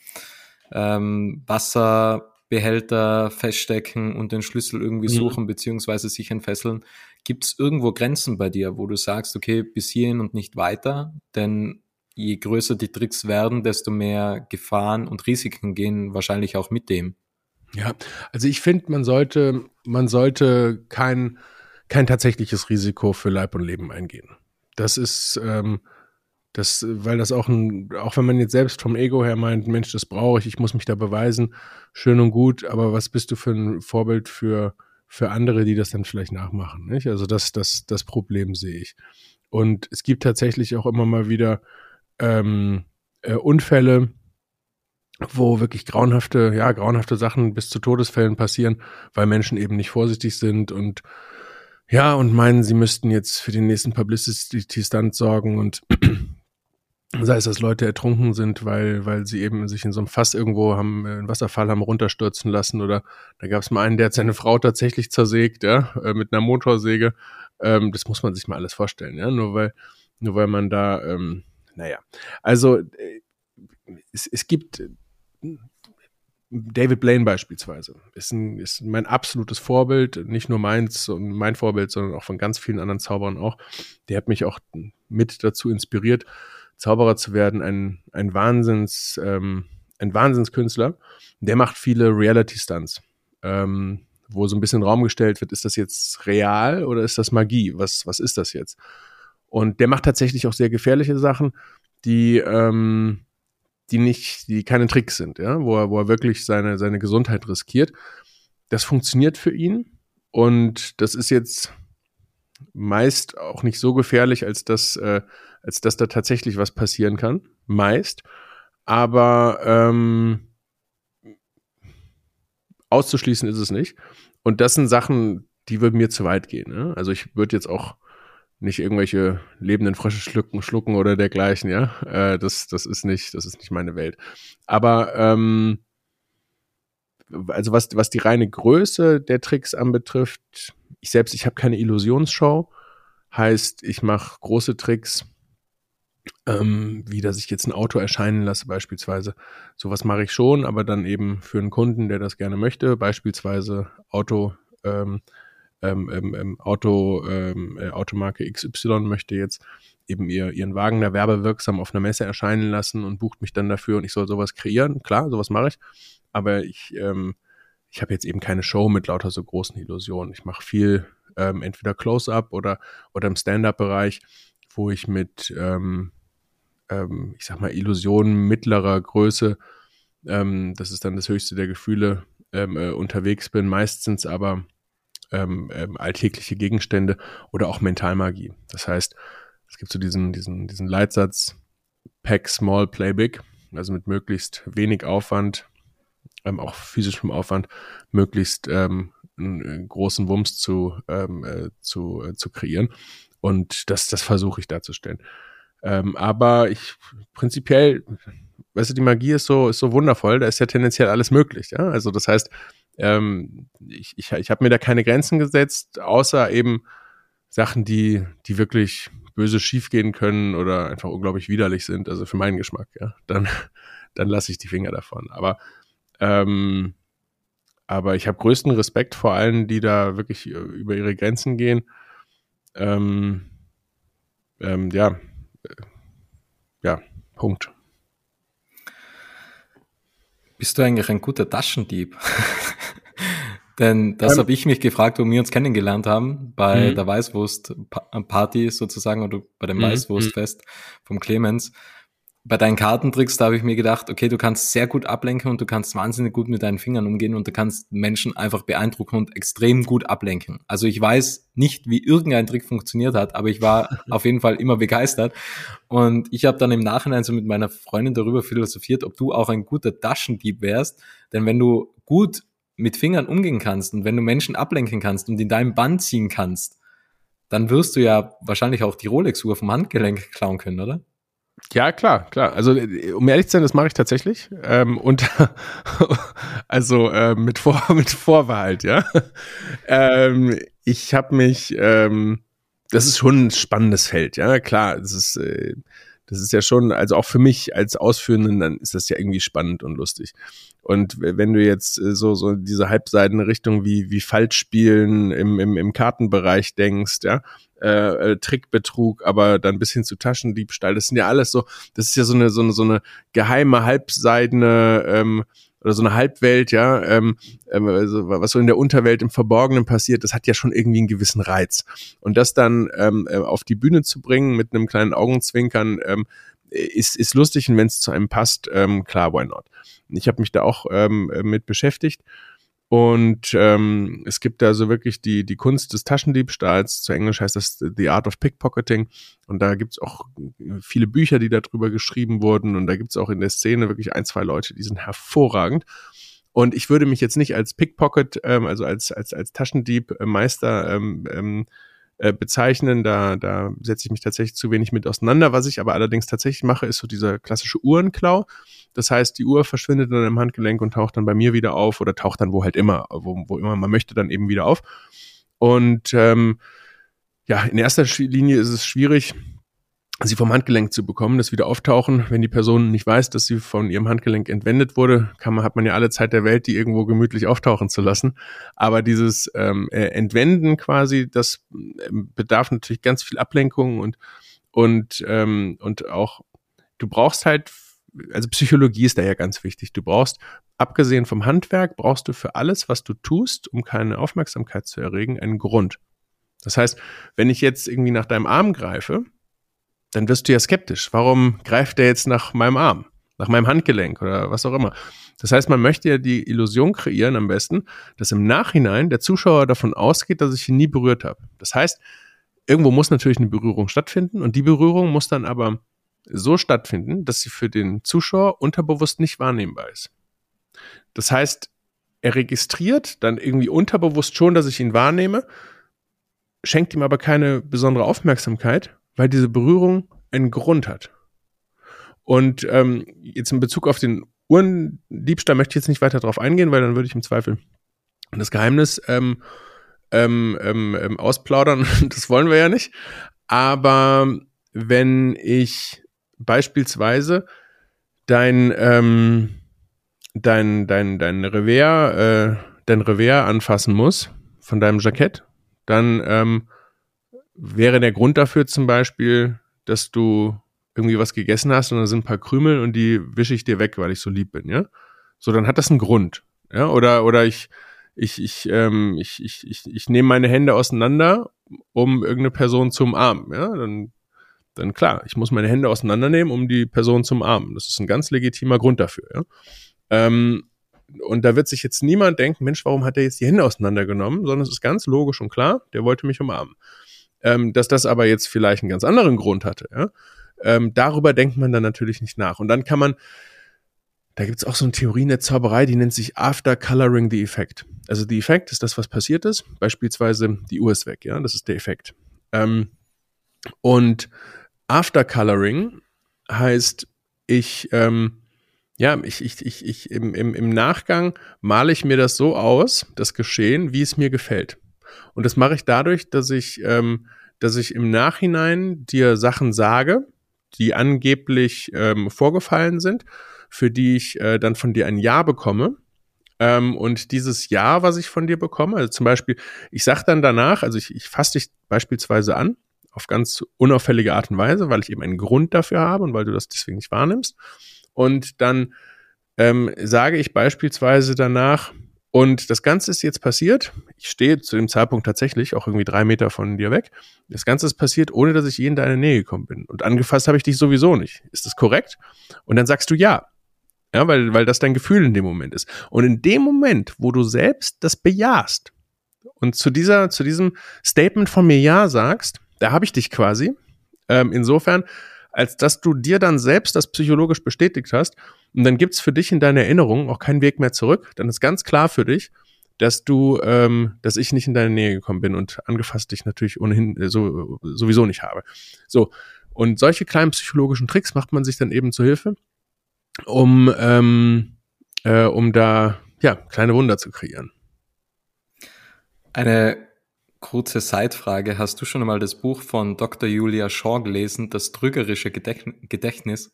ähm, Wasserbehälter feststecken und den Schlüssel irgendwie mhm. suchen beziehungsweise sich entfesseln. Gibt es irgendwo Grenzen bei dir, wo du sagst, okay, bis hierhin und nicht weiter? Denn je größer die Tricks werden, desto mehr Gefahren und Risiken gehen wahrscheinlich auch mit dem. Ja, also ich finde, man sollte, man sollte kein, kein tatsächliches Risiko für Leib und Leben eingehen. Das ist, ähm, das, weil das auch ein, auch wenn man jetzt selbst vom Ego her meint, Mensch, das brauche ich, ich muss mich da beweisen, schön und gut, aber was bist du für ein Vorbild für, für andere, die das dann vielleicht nachmachen, nicht? Also das, das, das Problem sehe ich. Und es gibt tatsächlich auch immer mal wieder ähm, äh, Unfälle, wo wirklich grauenhafte, ja, grauenhafte Sachen bis zu Todesfällen passieren, weil Menschen eben nicht vorsichtig sind und ja, und meinen, sie müssten jetzt für den nächsten Publicity-Stunt sorgen und sei es, dass Leute ertrunken sind, weil, weil sie eben sich in so einem Fass irgendwo haben, äh, einen Wasserfall haben runterstürzen lassen oder da gab es mal einen, der hat seine Frau tatsächlich zersägt, ja, äh, mit einer Motorsäge. Ähm, das muss man sich mal alles vorstellen, ja, nur weil, nur weil man da, ähm, naja, also äh, es, es gibt David Blaine beispielsweise ist, ein, ist mein absolutes Vorbild, nicht nur meins und mein Vorbild, sondern auch von ganz vielen anderen Zauberern auch. Der hat mich auch mit dazu inspiriert, Zauberer zu werden, ein, ein Wahnsinns, ähm, ein Wahnsinnskünstler. Der macht viele Reality-Stunts, ähm, wo so ein bisschen Raum gestellt wird, ist das jetzt real oder ist das Magie? Was, was ist das jetzt? Und der macht tatsächlich auch sehr gefährliche Sachen, die, ähm, die nicht, die keine Tricks sind, ja, wo er, wo er wirklich seine, seine Gesundheit riskiert. Das funktioniert für ihn und das ist jetzt meist auch nicht so gefährlich, als dass, äh, als dass da tatsächlich was passieren kann. Meist. Aber ähm, auszuschließen ist es nicht. Und das sind Sachen, die würden mir zu weit gehen. Ne? Also ich würde jetzt auch nicht irgendwelche lebenden Frösche schlucken, schlucken oder dergleichen, ja. Äh, das, das ist nicht, das ist nicht meine Welt. Aber ähm, also was, was die reine Größe der Tricks anbetrifft, ich selbst, ich habe keine Illusionsshow. Heißt, ich mache große Tricks, ähm, wie dass ich jetzt ein Auto erscheinen lasse beispielsweise. Sowas mache ich schon, aber dann eben für einen Kunden, der das gerne möchte, beispielsweise Auto, ähm, ähm, ähm, ähm Auto, ähm, äh, Automarke XY möchte jetzt eben ihr, ihren Wagen da werbewirksam auf einer Messe erscheinen lassen und bucht mich dann dafür und ich soll sowas kreieren. Klar, sowas mache ich. Aber ich, ähm, ich habe jetzt eben keine Show mit lauter so großen Illusionen. Ich mache viel ähm, entweder Close-up oder, oder im Stand-up-Bereich, wo ich mit, ähm, ähm, ich sag mal, Illusionen mittlerer Größe, ähm, das ist dann das höchste der Gefühle, ähm, äh, unterwegs bin. Meistens aber ähm, ähm, alltägliche Gegenstände oder auch Mentalmagie. Das heißt, es gibt so diesen, diesen, diesen Leitsatz, Pack Small, Play Big, also mit möglichst wenig Aufwand auch physischem Aufwand möglichst einen großen Wumms zu, ähm, äh, zu, äh, zu kreieren. Und das, das versuche ich darzustellen. Ähm, aber ich prinzipiell, weißt du, die Magie ist so, ist so wundervoll, da ist ja tendenziell alles möglich. Ja? Also das heißt, ähm, ich, ich, ich habe mir da keine Grenzen gesetzt, außer eben Sachen, die, die wirklich böse schiefgehen können oder einfach unglaublich widerlich sind, also für meinen Geschmack, ja, dann, dann lasse ich die Finger davon. Aber ähm, aber ich habe größten Respekt vor allen, die da wirklich äh, über ihre Grenzen gehen. Ähm, ähm, ja, äh, ja, Punkt. Bist du eigentlich ein guter Taschendieb? Denn das ähm, habe ich mich gefragt, wo wir uns kennengelernt haben, bei mhm. der Weißwurst-Party sozusagen oder bei dem mhm. Weißwurstfest vom Clemens bei deinen Kartentricks, da habe ich mir gedacht, okay, du kannst sehr gut ablenken und du kannst wahnsinnig gut mit deinen Fingern umgehen und du kannst Menschen einfach beeindrucken und extrem gut ablenken. Also ich weiß nicht, wie irgendein Trick funktioniert hat, aber ich war auf jeden Fall immer begeistert. Und ich habe dann im Nachhinein so mit meiner Freundin darüber philosophiert, ob du auch ein guter Taschendieb wärst. Denn wenn du gut mit Fingern umgehen kannst und wenn du Menschen ablenken kannst und in deinem Band ziehen kannst, dann wirst du ja wahrscheinlich auch die Rolex-Uhr vom Handgelenk klauen können, oder? Ja, klar, klar. Also, um ehrlich zu sein, das mache ich tatsächlich. Ähm, und also äh, mit, Vor mit Vorbehalt, ja. ähm, ich habe mich, ähm, das ist schon ein spannendes Feld, ja, klar. Das ist, äh, das ist ja schon, also auch für mich als Ausführenden, dann ist das ja irgendwie spannend und lustig. Und wenn du jetzt äh, so, so diese halbseidene Richtung wie, wie Falschspielen im, im, im Kartenbereich denkst, ja, äh, äh, Trickbetrug, aber dann bis hin zu Taschendiebstahl, das sind ja alles so, das ist ja so eine, so eine, so eine geheime, halbseidene, ähm, oder so eine Halbwelt, ja, ähm, ähm, also was so in der Unterwelt im Verborgenen passiert, das hat ja schon irgendwie einen gewissen Reiz. Und das dann ähm, äh, auf die Bühne zu bringen mit einem kleinen Augenzwinkern, ähm, ist, ist lustig und wenn es zu einem passt, ähm, klar, why not? Ich habe mich da auch ähm, mit beschäftigt und ähm, es gibt da so wirklich die, die Kunst des Taschendiebstahls. Zu Englisch heißt das The Art of Pickpocketing. Und da gibt's auch viele Bücher, die darüber geschrieben wurden. Und da gibt's auch in der Szene wirklich ein, zwei Leute, die sind hervorragend. Und ich würde mich jetzt nicht als Pickpocket, ähm, also als, als, als Taschendiebmeister ähm, ähm, äh, bezeichnen. Da, da setze ich mich tatsächlich zu wenig mit auseinander. Was ich aber allerdings tatsächlich mache, ist so dieser klassische Uhrenklau. Das heißt, die Uhr verschwindet dann im Handgelenk und taucht dann bei mir wieder auf oder taucht dann wo halt immer, wo, wo immer man möchte, dann eben wieder auf. Und ähm, ja, in erster Linie ist es schwierig, sie vom Handgelenk zu bekommen, das wieder auftauchen. Wenn die Person nicht weiß, dass sie von ihrem Handgelenk entwendet wurde, kann man, hat man ja alle Zeit der Welt, die irgendwo gemütlich auftauchen zu lassen. Aber dieses ähm, äh, Entwenden quasi, das ähm, bedarf natürlich ganz viel Ablenkung und und ähm, und auch du brauchst halt also Psychologie ist da ja ganz wichtig. Du brauchst, abgesehen vom Handwerk, brauchst du für alles, was du tust, um keine Aufmerksamkeit zu erregen, einen Grund. Das heißt, wenn ich jetzt irgendwie nach deinem Arm greife, dann wirst du ja skeptisch. Warum greift der jetzt nach meinem Arm, nach meinem Handgelenk oder was auch immer? Das heißt, man möchte ja die Illusion kreieren am besten, dass im Nachhinein der Zuschauer davon ausgeht, dass ich ihn nie berührt habe. Das heißt, irgendwo muss natürlich eine Berührung stattfinden und die Berührung muss dann aber so stattfinden, dass sie für den Zuschauer unterbewusst nicht wahrnehmbar ist. Das heißt, er registriert dann irgendwie unterbewusst schon, dass ich ihn wahrnehme, schenkt ihm aber keine besondere Aufmerksamkeit, weil diese Berührung einen Grund hat. Und ähm, jetzt in Bezug auf den Uhrendiebstahl möchte ich jetzt nicht weiter darauf eingehen, weil dann würde ich im Zweifel das Geheimnis ähm, ähm, ähm, ähm ausplaudern. das wollen wir ja nicht. Aber wenn ich beispielsweise dein ähm, dein, dein, dein Revers, äh, dein Revers anfassen muss von deinem Jackett, dann ähm, wäre der Grund dafür zum Beispiel, dass du irgendwie was gegessen hast und da sind ein paar Krümel und die wische ich dir weg, weil ich so lieb bin, ja. So, dann hat das einen Grund, ja. Oder, oder ich, ich, ich, ähm, ich, ich, ich, ich nehme meine Hände auseinander, um irgendeine Person zu umarmen, ja. Dann, dann klar, ich muss meine Hände auseinandernehmen, um die Person zu umarmen. Das ist ein ganz legitimer Grund dafür, ja. Ähm, und da wird sich jetzt niemand denken, Mensch, warum hat er jetzt die Hände auseinandergenommen? Sondern es ist ganz logisch und klar, der wollte mich umarmen. Ähm, dass das aber jetzt vielleicht einen ganz anderen Grund hatte, ja? ähm, darüber denkt man dann natürlich nicht nach. Und dann kann man, da gibt es auch so eine Theorie in der Zauberei, die nennt sich After Coloring the Effect. Also die Effekt ist das, was passiert ist. Beispielsweise die Uhr ist weg, ja, das ist der Effekt. Ähm, und After Coloring heißt, ich ähm, ja, ich, ich, ich, ich im, im, im Nachgang male ich mir das so aus, das Geschehen, wie es mir gefällt. Und das mache ich dadurch, dass ich, ähm, dass ich im Nachhinein dir Sachen sage, die angeblich ähm, vorgefallen sind, für die ich äh, dann von dir ein Ja bekomme. Ähm, und dieses Ja, was ich von dir bekomme, also zum Beispiel, ich sage dann danach, also ich, ich fasse dich beispielsweise an, auf ganz unauffällige Art und Weise, weil ich eben einen Grund dafür habe und weil du das deswegen nicht wahrnimmst. Und dann ähm, sage ich beispielsweise danach, und das Ganze ist jetzt passiert. Ich stehe zu dem Zeitpunkt tatsächlich auch irgendwie drei Meter von dir weg. Das Ganze ist passiert, ohne dass ich je in deine Nähe gekommen bin. Und angefasst habe ich dich sowieso nicht. Ist das korrekt? Und dann sagst du ja. Ja, weil, weil das dein Gefühl in dem Moment ist. Und in dem Moment, wo du selbst das bejahst und zu dieser, zu diesem Statement von mir ja sagst, da habe ich dich quasi. Ähm, insofern als dass du dir dann selbst das psychologisch bestätigt hast. Und dann gibt's für dich in deiner Erinnerung auch keinen Weg mehr zurück. Dann ist ganz klar für dich, dass du, ähm, dass ich nicht in deine Nähe gekommen bin und angefasst dich natürlich ohnehin äh, so, sowieso nicht habe. So. Und solche kleinen psychologischen Tricks macht man sich dann eben zu Hilfe, um, ähm, äh, um da ja kleine Wunder zu kreieren. Eine Kurze Seitfrage. Hast du schon einmal das Buch von Dr. Julia Shaw gelesen, Das trügerische Gedächtnis?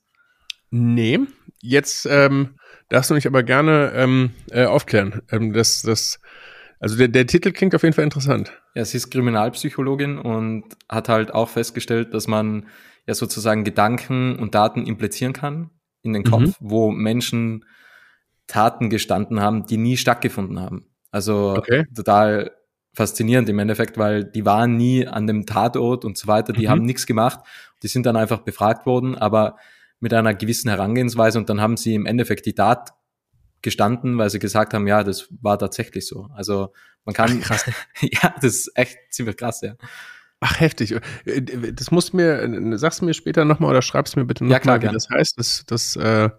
Nee, jetzt ähm, darfst du mich aber gerne ähm, äh, aufklären. Ähm, das, das, also der, der Titel klingt auf jeden Fall interessant. Ja, sie ist Kriminalpsychologin und hat halt auch festgestellt, dass man ja sozusagen Gedanken und Daten implizieren kann in den Kopf, mhm. wo Menschen Taten gestanden haben, die nie stattgefunden haben. Also okay. total faszinierend im Endeffekt, weil die waren nie an dem Tatort und so weiter, die mhm. haben nichts gemacht, die sind dann einfach befragt worden, aber mit einer gewissen Herangehensweise und dann haben sie im Endeffekt die Tat gestanden, weil sie gesagt haben, ja, das war tatsächlich so. Also man kann, Ach, ja, das ist echt ziemlich krass, ja. Ach, heftig. Das musst mir, sagst du mir später nochmal oder schreibst mir bitte nochmal, ja, wie das heißt. Das, das äh,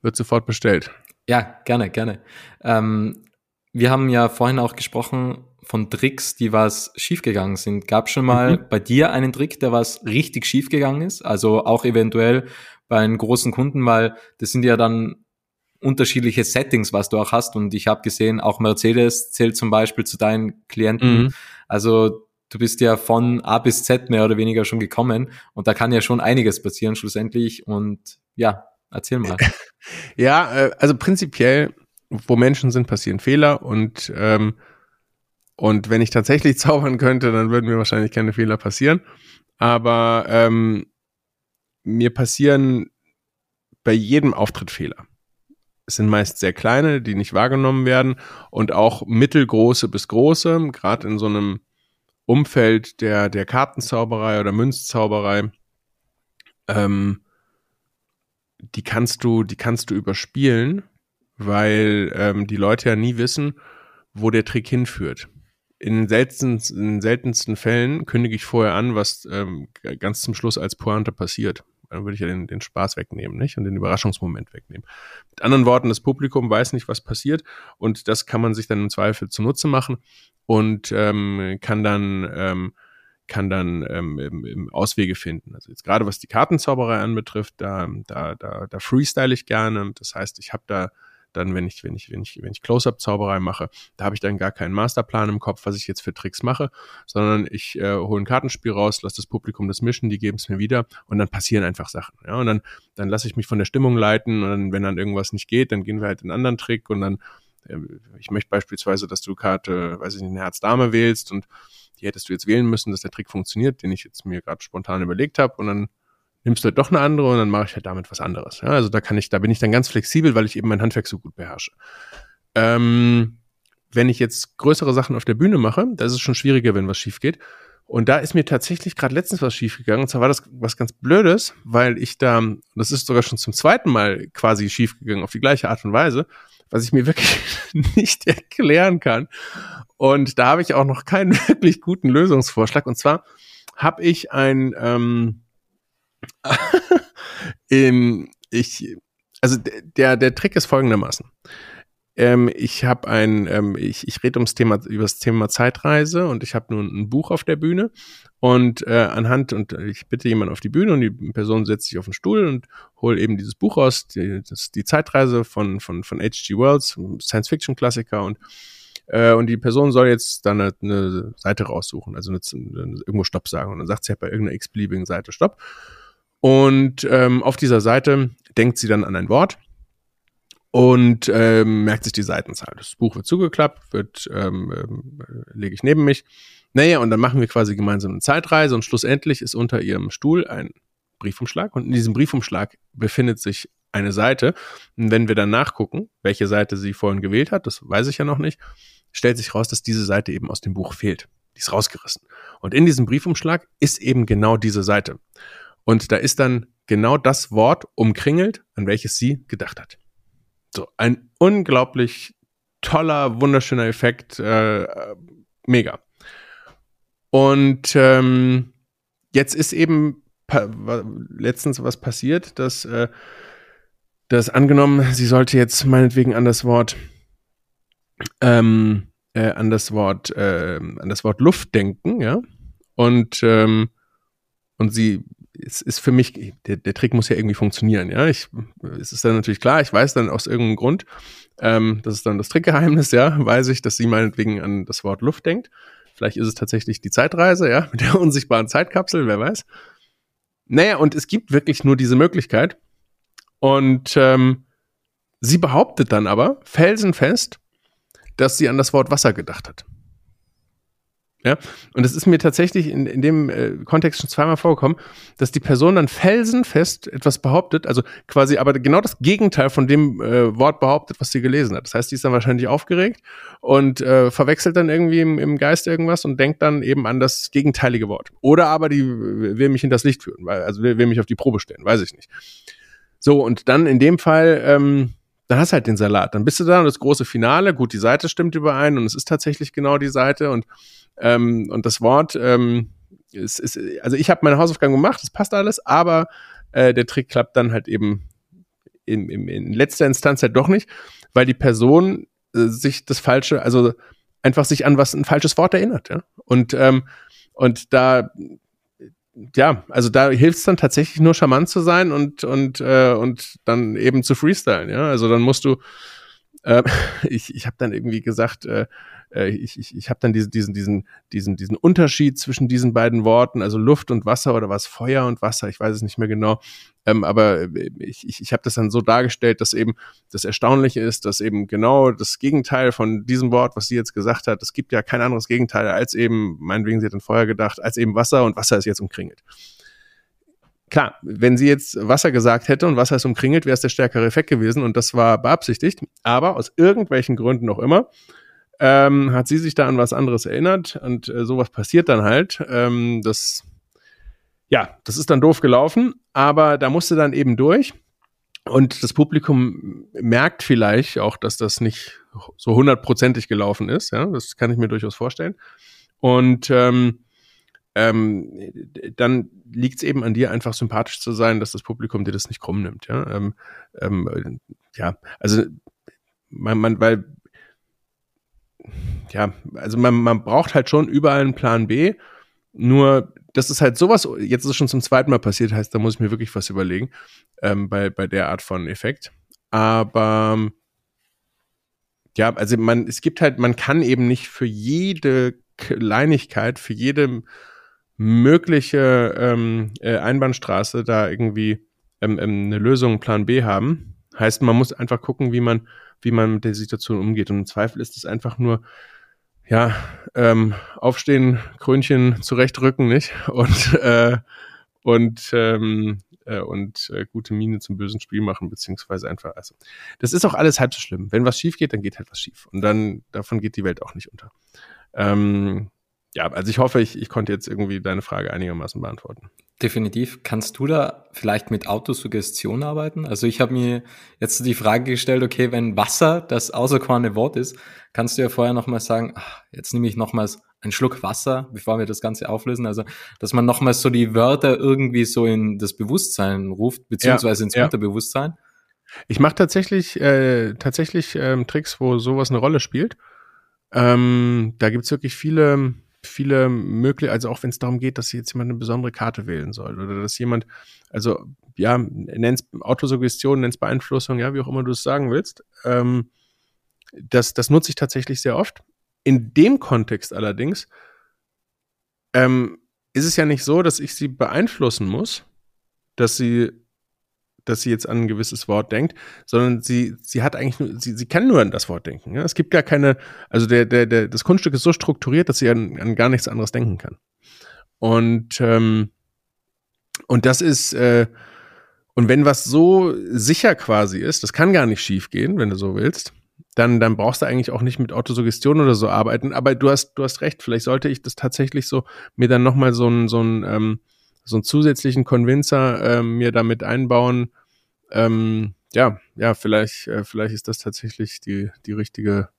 wird sofort bestellt. Ja, gerne, gerne. Ähm, wir haben ja vorhin auch gesprochen von Tricks, die was schiefgegangen sind. Gab schon mal mhm. bei dir einen Trick, der was richtig schiefgegangen ist? Also auch eventuell bei einem großen Kunden, weil das sind ja dann unterschiedliche Settings, was du auch hast. Und ich habe gesehen, auch Mercedes zählt zum Beispiel zu deinen Klienten. Mhm. Also du bist ja von A bis Z mehr oder weniger schon gekommen und da kann ja schon einiges passieren schlussendlich. Und ja, erzähl mal. Ja, äh, also prinzipiell, wo Menschen sind, passieren Fehler und ähm, und wenn ich tatsächlich zaubern könnte, dann würden mir wahrscheinlich keine Fehler passieren. Aber ähm, mir passieren bei jedem Auftritt Fehler. Es sind meist sehr kleine, die nicht wahrgenommen werden und auch mittelgroße bis große, gerade in so einem Umfeld der, der Kartenzauberei oder Münzzauberei ähm, die kannst du, die kannst du überspielen, weil ähm, die Leute ja nie wissen, wo der Trick hinführt. In den, seltensten, in seltensten Fällen kündige ich vorher an, was ähm, ganz zum Schluss als Pointe passiert. Dann würde ich ja den, den Spaß wegnehmen, nicht? Und den Überraschungsmoment wegnehmen. Mit anderen Worten, das Publikum weiß nicht, was passiert und das kann man sich dann im Zweifel zunutze machen und ähm, kann dann ähm, kann dann ähm, Auswege finden. Also jetzt gerade was die Kartenzauberei anbetrifft, da, da, da, da freestyle ich gerne. Das heißt, ich habe da dann, wenn ich, wenn ich, wenn ich, wenn ich Close-Up-Zauberei mache, da habe ich dann gar keinen Masterplan im Kopf, was ich jetzt für Tricks mache, sondern ich äh, hole ein Kartenspiel raus, lasse das Publikum das mischen, die geben es mir wieder und dann passieren einfach Sachen. Ja, und dann, dann lasse ich mich von der Stimmung leiten und dann, wenn dann irgendwas nicht geht, dann gehen wir halt in einen anderen Trick und dann, äh, ich möchte beispielsweise, dass du Karte, weiß ich nicht, eine Herz-Dame wählst und die hättest du jetzt wählen müssen, dass der Trick funktioniert, den ich jetzt mir gerade spontan überlegt habe und dann nimmst du halt doch eine andere und dann mache ich halt damit was anderes. Ja, also da kann ich, da bin ich dann ganz flexibel, weil ich eben mein Handwerk so gut beherrsche. Ähm, wenn ich jetzt größere Sachen auf der Bühne mache, da ist es schon schwieriger, wenn was schief geht. Und da ist mir tatsächlich gerade letztens was schief gegangen. Und zwar war das was ganz Blödes, weil ich da, das ist sogar schon zum zweiten Mal quasi schief gegangen, auf die gleiche Art und Weise, was ich mir wirklich nicht erklären kann. Und da habe ich auch noch keinen wirklich guten Lösungsvorschlag. Und zwar habe ich ein, ähm, in, ich, also der, der Trick ist folgendermaßen. Ähm, ich habe ein, ähm, ich, ich rede ums Thema, über das Thema Zeitreise und ich habe nun ein Buch auf der Bühne und äh, anhand, und ich bitte jemanden auf die Bühne und die Person setzt sich auf den Stuhl und hole eben dieses Buch raus, die, das, die Zeitreise von, von, von H.G. Wells, Science-Fiction-Klassiker und äh, und die Person soll jetzt dann eine, eine Seite raussuchen, also eine, eine, irgendwo Stopp sagen. Und dann sagt sie halt bei irgendeiner x-beliebigen Seite Stopp. Und ähm, auf dieser Seite denkt sie dann an ein Wort und ähm, merkt sich die Seitenzahl. Das Buch wird zugeklappt, wird ähm, ähm, lege ich neben mich. Naja, und dann machen wir quasi gemeinsam eine Zeitreise und schlussendlich ist unter ihrem Stuhl ein Briefumschlag und in diesem Briefumschlag befindet sich eine Seite. Und wenn wir dann nachgucken, welche Seite sie vorhin gewählt hat, das weiß ich ja noch nicht, stellt sich raus, dass diese Seite eben aus dem Buch fehlt. Die ist rausgerissen. Und in diesem Briefumschlag ist eben genau diese Seite. Und da ist dann genau das Wort umkringelt, an welches sie gedacht hat. So, ein unglaublich toller, wunderschöner Effekt. Äh, mega. Und ähm, jetzt ist eben letztens was passiert, dass, äh, dass angenommen, sie sollte jetzt meinetwegen an das Wort ähm, äh, an das Wort äh, an das Wort Luft denken, ja, und ähm, und sie es ist für mich, der, der Trick muss ja irgendwie funktionieren, ja. Ich, es ist dann natürlich klar, ich weiß dann aus irgendeinem Grund, ähm, das ist dann das Trickgeheimnis, ja, weiß ich, dass sie meinetwegen an das Wort Luft denkt. Vielleicht ist es tatsächlich die Zeitreise, ja, mit der unsichtbaren Zeitkapsel, wer weiß. Naja, und es gibt wirklich nur diese Möglichkeit. Und ähm, sie behauptet dann aber felsenfest, dass sie an das Wort Wasser gedacht hat. Ja, und es ist mir tatsächlich in, in dem äh, Kontext schon zweimal vorgekommen, dass die Person dann felsenfest etwas behauptet, also quasi aber genau das Gegenteil von dem äh, Wort behauptet, was sie gelesen hat. Das heißt, die ist dann wahrscheinlich aufgeregt und äh, verwechselt dann irgendwie im, im Geist irgendwas und denkt dann eben an das gegenteilige Wort. Oder aber die will mich in das Licht führen, weil, also will, will mich auf die Probe stellen, weiß ich nicht. So, und dann in dem Fall, ähm, dann hast du halt den Salat. Dann bist du da und das große Finale, gut, die Seite stimmt überein und es ist tatsächlich genau die Seite und ähm, und das Wort, ähm, ist, ist, also ich habe meine Hausaufgaben gemacht, es passt alles, aber äh, der Trick klappt dann halt eben in, in, in letzter Instanz halt doch nicht, weil die Person äh, sich das falsche, also einfach sich an was ein falsches Wort erinnert, ja. Und ähm, und da ja, also da hilft es dann tatsächlich nur charmant zu sein und und äh, und dann eben zu freestylen, ja. Also dann musst du äh, ich ich habe dann irgendwie gesagt, äh, ich, ich, ich habe dann diesen, diesen, diesen, diesen, diesen Unterschied zwischen diesen beiden Worten, also Luft und Wasser oder was Feuer und Wasser, ich weiß es nicht mehr genau. Ähm, aber äh, ich, ich, ich habe das dann so dargestellt, dass eben das Erstaunliche ist, dass eben genau das Gegenteil von diesem Wort, was sie jetzt gesagt hat, es gibt ja kein anderes Gegenteil als eben, meinetwegen, sie hat an Feuer gedacht, als eben Wasser und Wasser ist jetzt umkringelt. Klar, wenn sie jetzt Wasser gesagt hätte und Wasser ist umkringelt, wäre es der stärkere Effekt gewesen und das war beabsichtigt. Aber aus irgendwelchen Gründen auch immer ähm, hat sie sich da an was anderes erinnert und äh, sowas passiert dann halt. Ähm, das ja, das ist dann doof gelaufen, aber da musste dann eben durch. Und das Publikum merkt vielleicht auch, dass das nicht so hundertprozentig gelaufen ist. Ja, das kann ich mir durchaus vorstellen. Und ähm, ähm, dann liegt es eben an dir, einfach sympathisch zu sein, dass das Publikum dir das nicht krumm nimmt. Ja, ähm, ähm, ja also man, man, weil ja, also man, man braucht halt schon überall einen Plan B. Nur, das ist halt sowas, jetzt ist es schon zum zweiten Mal passiert, heißt, da muss ich mir wirklich was überlegen, ähm, bei, bei der Art von Effekt. Aber ja, also man, es gibt halt, man kann eben nicht für jede Kleinigkeit, für jede mögliche ähm, äh, Einbahnstraße da irgendwie ähm, ähm, eine Lösung, Plan B haben. Heißt, man muss einfach gucken, wie man, wie man mit der Situation umgeht. Und im Zweifel ist es einfach nur, ja, ähm, aufstehen, Krönchen zurechtrücken, nicht? Und, äh, und, ähm, äh, und äh, gute Miene zum bösen Spiel machen, beziehungsweise einfach, also, das ist auch alles halb so schlimm. Wenn was schief geht, dann geht halt was schief. Und dann, davon geht die Welt auch nicht unter. Ähm, ja, also ich hoffe, ich, ich konnte jetzt irgendwie deine Frage einigermaßen beantworten. Definitiv. Kannst du da vielleicht mit Autosuggestion arbeiten? Also ich habe mir jetzt die Frage gestellt, okay, wenn Wasser das auserkorene Wort ist, kannst du ja vorher nochmal sagen, ach, jetzt nehme ich nochmals einen Schluck Wasser, bevor wir das Ganze auflösen. Also, dass man nochmals so die Wörter irgendwie so in das Bewusstsein ruft, beziehungsweise ja, ins ja. Unterbewusstsein. Ich mache tatsächlich, äh, tatsächlich ähm, Tricks, wo sowas eine Rolle spielt. Ähm, da gibt's wirklich viele viele mögliche, also auch wenn es darum geht, dass jetzt jemand eine besondere Karte wählen soll oder dass jemand, also ja, nenn's Autosuggestion, nenn's Beeinflussung, ja, wie auch immer du es sagen willst. Ähm, das, das nutze ich tatsächlich sehr oft. In dem Kontext allerdings ähm, ist es ja nicht so, dass ich sie beeinflussen muss, dass sie dass sie jetzt an ein gewisses Wort denkt, sondern sie, sie hat eigentlich nur, sie, sie kann nur an das Wort denken. Ja? Es gibt gar keine, also der, der, der, das Kunststück ist so strukturiert, dass sie an, an gar nichts anderes denken kann. Und, ähm, und das ist, äh, und wenn was so sicher quasi ist, das kann gar nicht schief gehen, wenn du so willst, dann, dann brauchst du eigentlich auch nicht mit Autosuggestion oder so arbeiten. Aber du hast, du hast recht, vielleicht sollte ich das tatsächlich so mir dann nochmal so ein, so ein, ähm, so einen zusätzlichen Convincer ähm, mir damit einbauen. Ähm, ja, ja, vielleicht, äh, vielleicht ist das tatsächlich die, die richtige,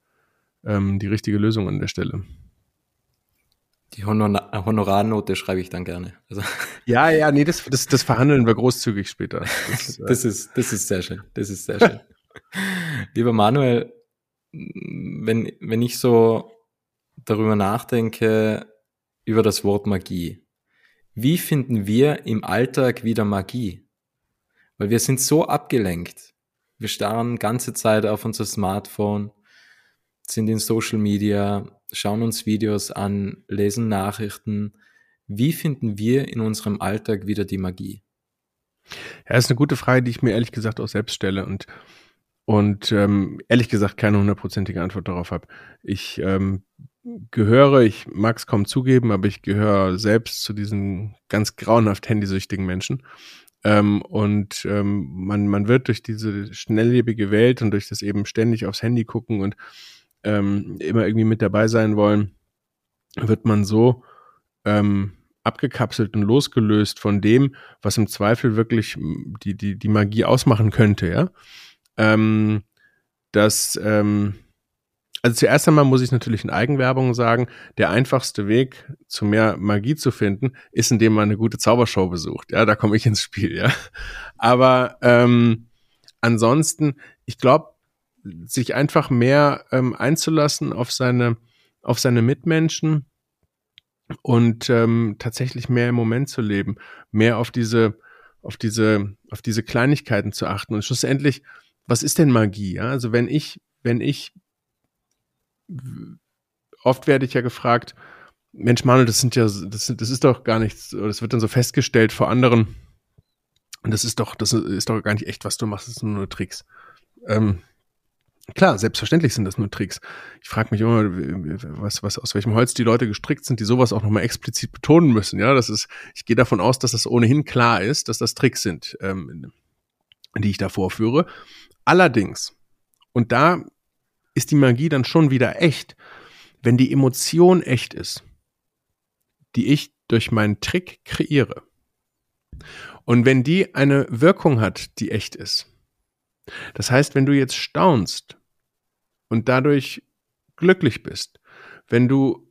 ähm, die richtige Lösung an der Stelle. Die Honor Honorarnote schreibe ich dann gerne. Also. Ja, ja, nee, das, das, das verhandeln wir großzügig später. Das, äh, das, ist, das ist sehr schön. Das ist sehr schön. Lieber Manuel, wenn, wenn ich so darüber nachdenke, über das Wort Magie, wie finden wir im Alltag wieder Magie? Weil wir sind so abgelenkt. Wir starren ganze Zeit auf unser Smartphone, sind in Social Media, schauen uns Videos an, lesen Nachrichten. Wie finden wir in unserem Alltag wieder die Magie? Ja, ist eine gute Frage, die ich mir ehrlich gesagt auch selbst stelle und und ähm, ehrlich gesagt keine hundertprozentige Antwort darauf habe. Ich ähm, gehöre, ich mag es kaum zugeben, aber ich gehöre selbst zu diesen ganz grauenhaft handysüchtigen Menschen. Ähm, und ähm, man, man wird durch diese schnelllebige Welt und durch das eben ständig aufs Handy gucken und ähm, immer irgendwie mit dabei sein wollen, wird man so ähm, abgekapselt und losgelöst von dem, was im Zweifel wirklich die, die, die Magie ausmachen könnte, ja. Ähm, dass ähm, also zuerst einmal muss ich natürlich in Eigenwerbung sagen, der einfachste Weg, zu mehr Magie zu finden, ist, indem man eine gute Zaubershow besucht. Ja, da komme ich ins Spiel, ja. Aber ähm, ansonsten, ich glaube, sich einfach mehr ähm, einzulassen auf seine, auf seine Mitmenschen und ähm, tatsächlich mehr im Moment zu leben, mehr auf diese, auf diese, auf diese Kleinigkeiten zu achten. Und schlussendlich, was ist denn Magie? Ja? Also wenn ich, wenn ich oft werde ich ja gefragt, Mensch, Manuel, das sind ja, das, das ist doch gar nichts, das wird dann so festgestellt vor anderen. Und das ist doch, das ist doch gar nicht echt, was du machst, das sind nur Tricks. Ähm, klar, selbstverständlich sind das nur Tricks. Ich frage mich immer, was, was, aus welchem Holz die Leute gestrickt sind, die sowas auch nochmal explizit betonen müssen. Ja, das ist, ich gehe davon aus, dass das ohnehin klar ist, dass das Tricks sind, ähm, die ich da vorführe. Allerdings, und da ist die Magie dann schon wieder echt, wenn die Emotion echt ist, die ich durch meinen Trick kreiere. Und wenn die eine Wirkung hat, die echt ist, das heißt, wenn du jetzt staunst und dadurch glücklich bist, wenn du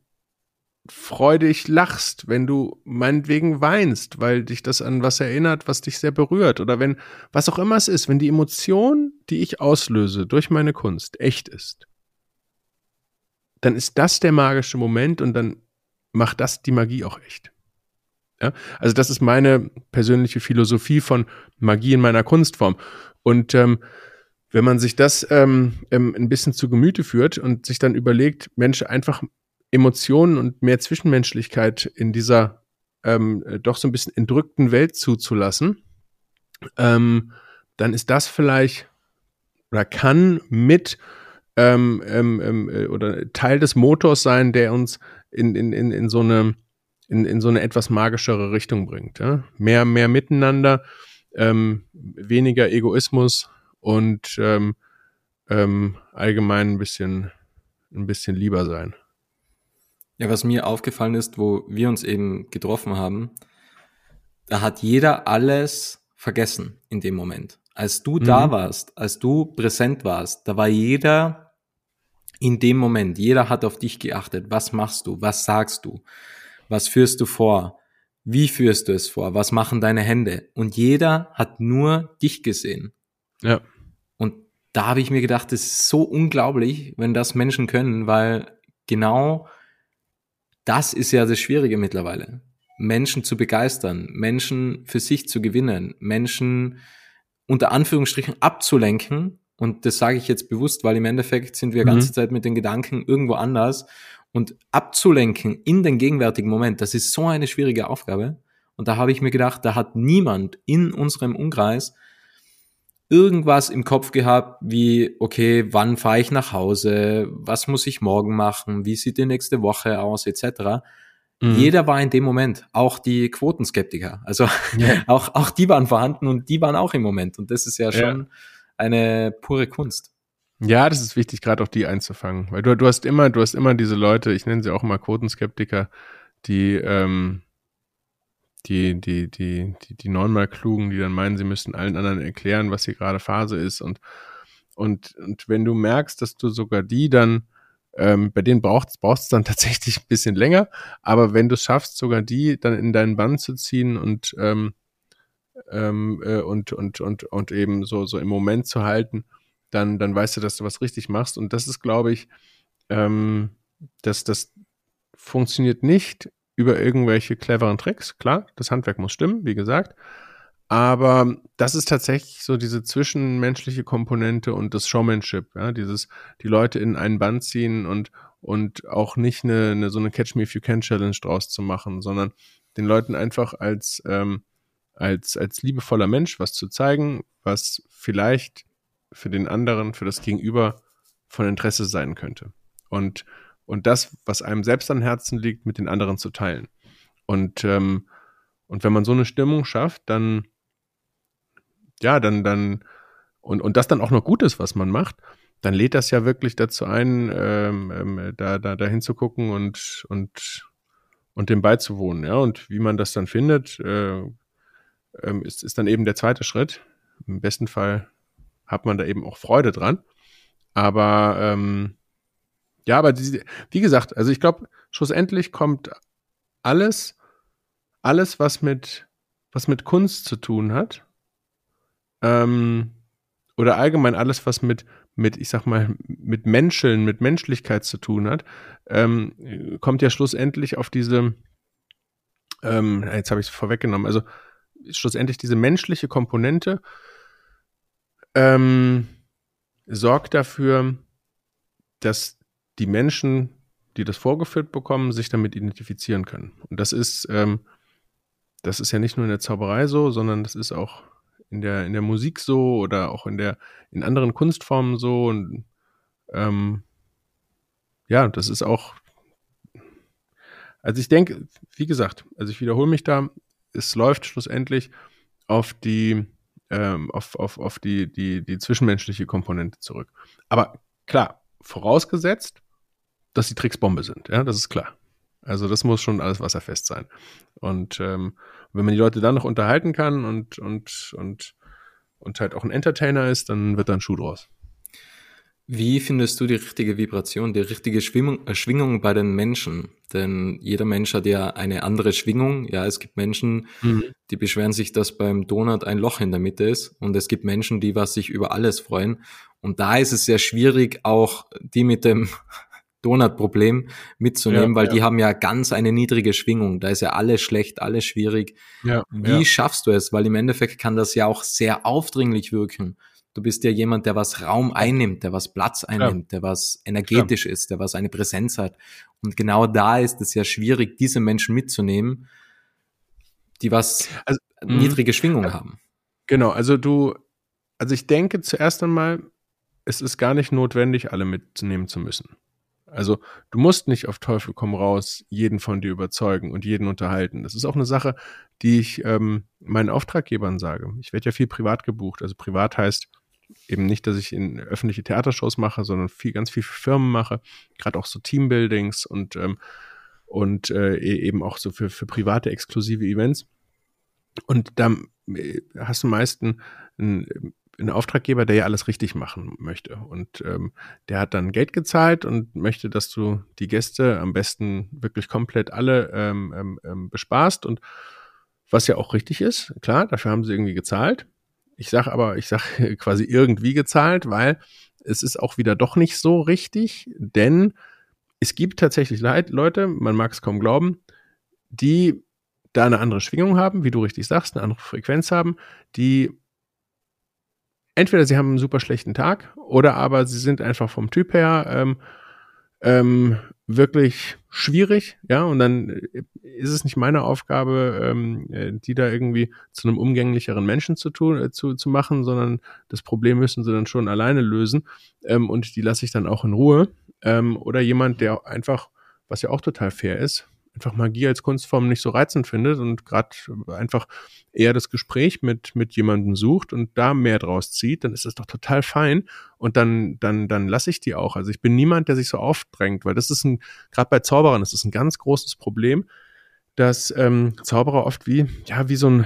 freudig lachst, wenn du meinetwegen weinst, weil dich das an was erinnert, was dich sehr berührt oder wenn, was auch immer es ist, wenn die Emotion, die ich auslöse durch meine Kunst, echt ist, dann ist das der magische Moment und dann macht das die Magie auch echt. Ja? Also das ist meine persönliche Philosophie von Magie in meiner Kunstform. Und ähm, wenn man sich das ähm, ähm, ein bisschen zu Gemüte führt und sich dann überlegt, Mensch, einfach Emotionen und mehr Zwischenmenschlichkeit in dieser ähm, doch so ein bisschen entrückten Welt zuzulassen, ähm, dann ist das vielleicht oder kann mit ähm, ähm, ähm, äh, oder Teil des Motors sein, der uns in, in, in, in so eine in, in so eine etwas magischere Richtung bringt. Ja? Mehr, mehr Miteinander, ähm, weniger Egoismus und ähm, ähm, allgemein ein bisschen, ein bisschen lieber sein. Ja, was mir aufgefallen ist, wo wir uns eben getroffen haben, da hat jeder alles vergessen in dem Moment. Als du mhm. da warst, als du präsent warst, da war jeder in dem Moment, jeder hat auf dich geachtet. Was machst du? Was sagst du? Was führst du vor? Wie führst du es vor? Was machen deine Hände? Und jeder hat nur dich gesehen. Ja. Und da habe ich mir gedacht, das ist so unglaublich, wenn das Menschen können, weil genau das ist ja das Schwierige mittlerweile. Menschen zu begeistern, Menschen für sich zu gewinnen, Menschen unter Anführungsstrichen abzulenken. Und das sage ich jetzt bewusst, weil im Endeffekt sind wir mhm. ganze Zeit mit den Gedanken irgendwo anders. Und abzulenken in den gegenwärtigen Moment, das ist so eine schwierige Aufgabe. Und da habe ich mir gedacht, da hat niemand in unserem Umkreis irgendwas im Kopf gehabt, wie, okay, wann fahre ich nach Hause, was muss ich morgen machen, wie sieht die nächste Woche aus, etc. Mhm. Jeder war in dem Moment, auch die Quotenskeptiker. Also yeah. auch, auch die waren vorhanden und die waren auch im Moment. Und das ist ja schon ja. eine pure Kunst. Ja, das ist wichtig, gerade auch die einzufangen. Weil du, du hast immer, du hast immer diese Leute, ich nenne sie auch immer Quotenskeptiker, die ähm, die, die, die, die, die neunmal klugen, die dann meinen, sie müssten allen anderen erklären, was hier gerade Phase ist. Und, und, und wenn du merkst, dass du sogar die dann, ähm, bei denen brauchst du dann tatsächlich ein bisschen länger, aber wenn du es schaffst, sogar die dann in deinen Bann zu ziehen und, ähm, ähm, äh, und, und, und, und eben so, so im Moment zu halten, dann, dann weißt du, dass du was richtig machst. Und das ist, glaube ich, ähm, dass das funktioniert nicht über irgendwelche cleveren Tricks. Klar, das Handwerk muss stimmen, wie gesagt. Aber das ist tatsächlich so diese zwischenmenschliche Komponente und das Showmanship, ja, dieses, die Leute in einen Band ziehen und, und auch nicht eine, eine so eine Catch Me If You Can Challenge draus zu machen, sondern den Leuten einfach als, ähm, als, als liebevoller Mensch was zu zeigen, was vielleicht für den anderen, für das Gegenüber von Interesse sein könnte. Und und das, was einem selbst am Herzen liegt, mit den anderen zu teilen. Und, ähm, und wenn man so eine Stimmung schafft, dann, ja, dann, dann, und, und das dann auch noch gut ist, was man macht, dann lädt das ja wirklich dazu ein, ähm, ähm, da, da, da hinzugucken und, und, und dem beizuwohnen. Ja, und wie man das dann findet, äh, ähm, ist, ist dann eben der zweite Schritt. Im besten Fall hat man da eben auch Freude dran. Aber ähm, ja, aber die, wie gesagt, also ich glaube, schlussendlich kommt alles, alles, was mit, was mit Kunst zu tun hat, ähm, oder allgemein alles, was mit, mit, ich sag mal, mit Menscheln, mit Menschlichkeit zu tun hat, ähm, kommt ja schlussendlich auf diese, ähm, jetzt habe ich es vorweggenommen, also schlussendlich diese menschliche Komponente ähm, sorgt dafür, dass die Menschen, die das vorgeführt bekommen, sich damit identifizieren können. Und das ist, ähm, das ist ja nicht nur in der Zauberei so, sondern das ist auch in der, in der Musik so oder auch in der, in anderen Kunstformen so. Und ähm, ja, das ist auch, also ich denke, wie gesagt, also ich wiederhole mich da, es läuft schlussendlich auf die, ähm, auf, auf, auf die, die, die zwischenmenschliche Komponente zurück. Aber klar, vorausgesetzt, dass die Tricks Bombe sind. Ja, das ist klar. Also das muss schon alles wasserfest sein. Und ähm, Wenn man die Leute dann noch unterhalten kann und, und, und, und halt auch ein Entertainer ist, dann wird da ein Schuh draus. Wie findest du die richtige Vibration, die richtige Schwingung, äh, Schwingung bei den Menschen? Denn jeder Mensch hat ja eine andere Schwingung. Ja, es gibt Menschen, mhm. die beschweren sich, dass beim Donut ein Loch in der Mitte ist. Und es gibt Menschen, die was sich über alles freuen. Und da ist es sehr schwierig, auch die mit dem Donut-Problem mitzunehmen, ja, weil ja. die haben ja ganz eine niedrige Schwingung. Da ist ja alles schlecht, alles schwierig. Ja, Wie schaffst du es? Weil im Endeffekt kann das ja auch sehr aufdringlich wirken. Du bist ja jemand, der was Raum einnimmt, der was Platz einnimmt, der was energetisch ist, der was eine Präsenz hat. Und genau da ist es ja schwierig, diese Menschen mitzunehmen, die was also, mhm. niedrige Schwingung haben. Genau, also du, also ich denke zuerst einmal, es ist gar nicht notwendig, alle mitnehmen zu müssen. Also du musst nicht auf Teufel komm raus jeden von dir überzeugen und jeden unterhalten. Das ist auch eine Sache, die ich ähm, meinen Auftraggebern sage. Ich werde ja viel privat gebucht. Also privat heißt, eben nicht, dass ich in öffentliche Theatershows mache, sondern viel, ganz viel für Firmen mache, gerade auch so Teambuildings und, ähm, und äh, e-, eben auch so für, für private exklusive Events. Und da äh, hast du meistens einen Auftraggeber, der ja alles richtig machen möchte. Und ähm, der hat dann Geld gezahlt und möchte, dass du die Gäste am besten wirklich komplett alle ähm, ähm, ähm bespaßt und was ja auch richtig ist, klar, dafür haben sie irgendwie gezahlt. Ich sage aber, ich sage quasi irgendwie gezahlt, weil es ist auch wieder doch nicht so richtig, denn es gibt tatsächlich Leute, man mag es kaum glauben, die da eine andere Schwingung haben, wie du richtig sagst, eine andere Frequenz haben, die entweder sie haben einen super schlechten Tag oder aber sie sind einfach vom Typ her ähm, ähm, wirklich schwierig, ja, und dann äh, ist es nicht meine Aufgabe, ähm, äh, die da irgendwie zu einem umgänglicheren Menschen zu tun, äh, zu, zu machen, sondern das Problem müssen sie dann schon alleine lösen ähm, und die lasse ich dann auch in Ruhe. Ähm, oder jemand, der einfach, was ja auch total fair ist, einfach Magie als Kunstform nicht so reizend findet und gerade einfach eher das Gespräch mit, mit jemandem sucht und da mehr draus zieht, dann ist das doch total fein und dann, dann, dann lasse ich die auch. Also ich bin niemand, der sich so aufdrängt, weil das ist ein, gerade bei Zauberern, das ist ein ganz großes Problem, dass ähm, Zauberer oft wie, ja, wie so ein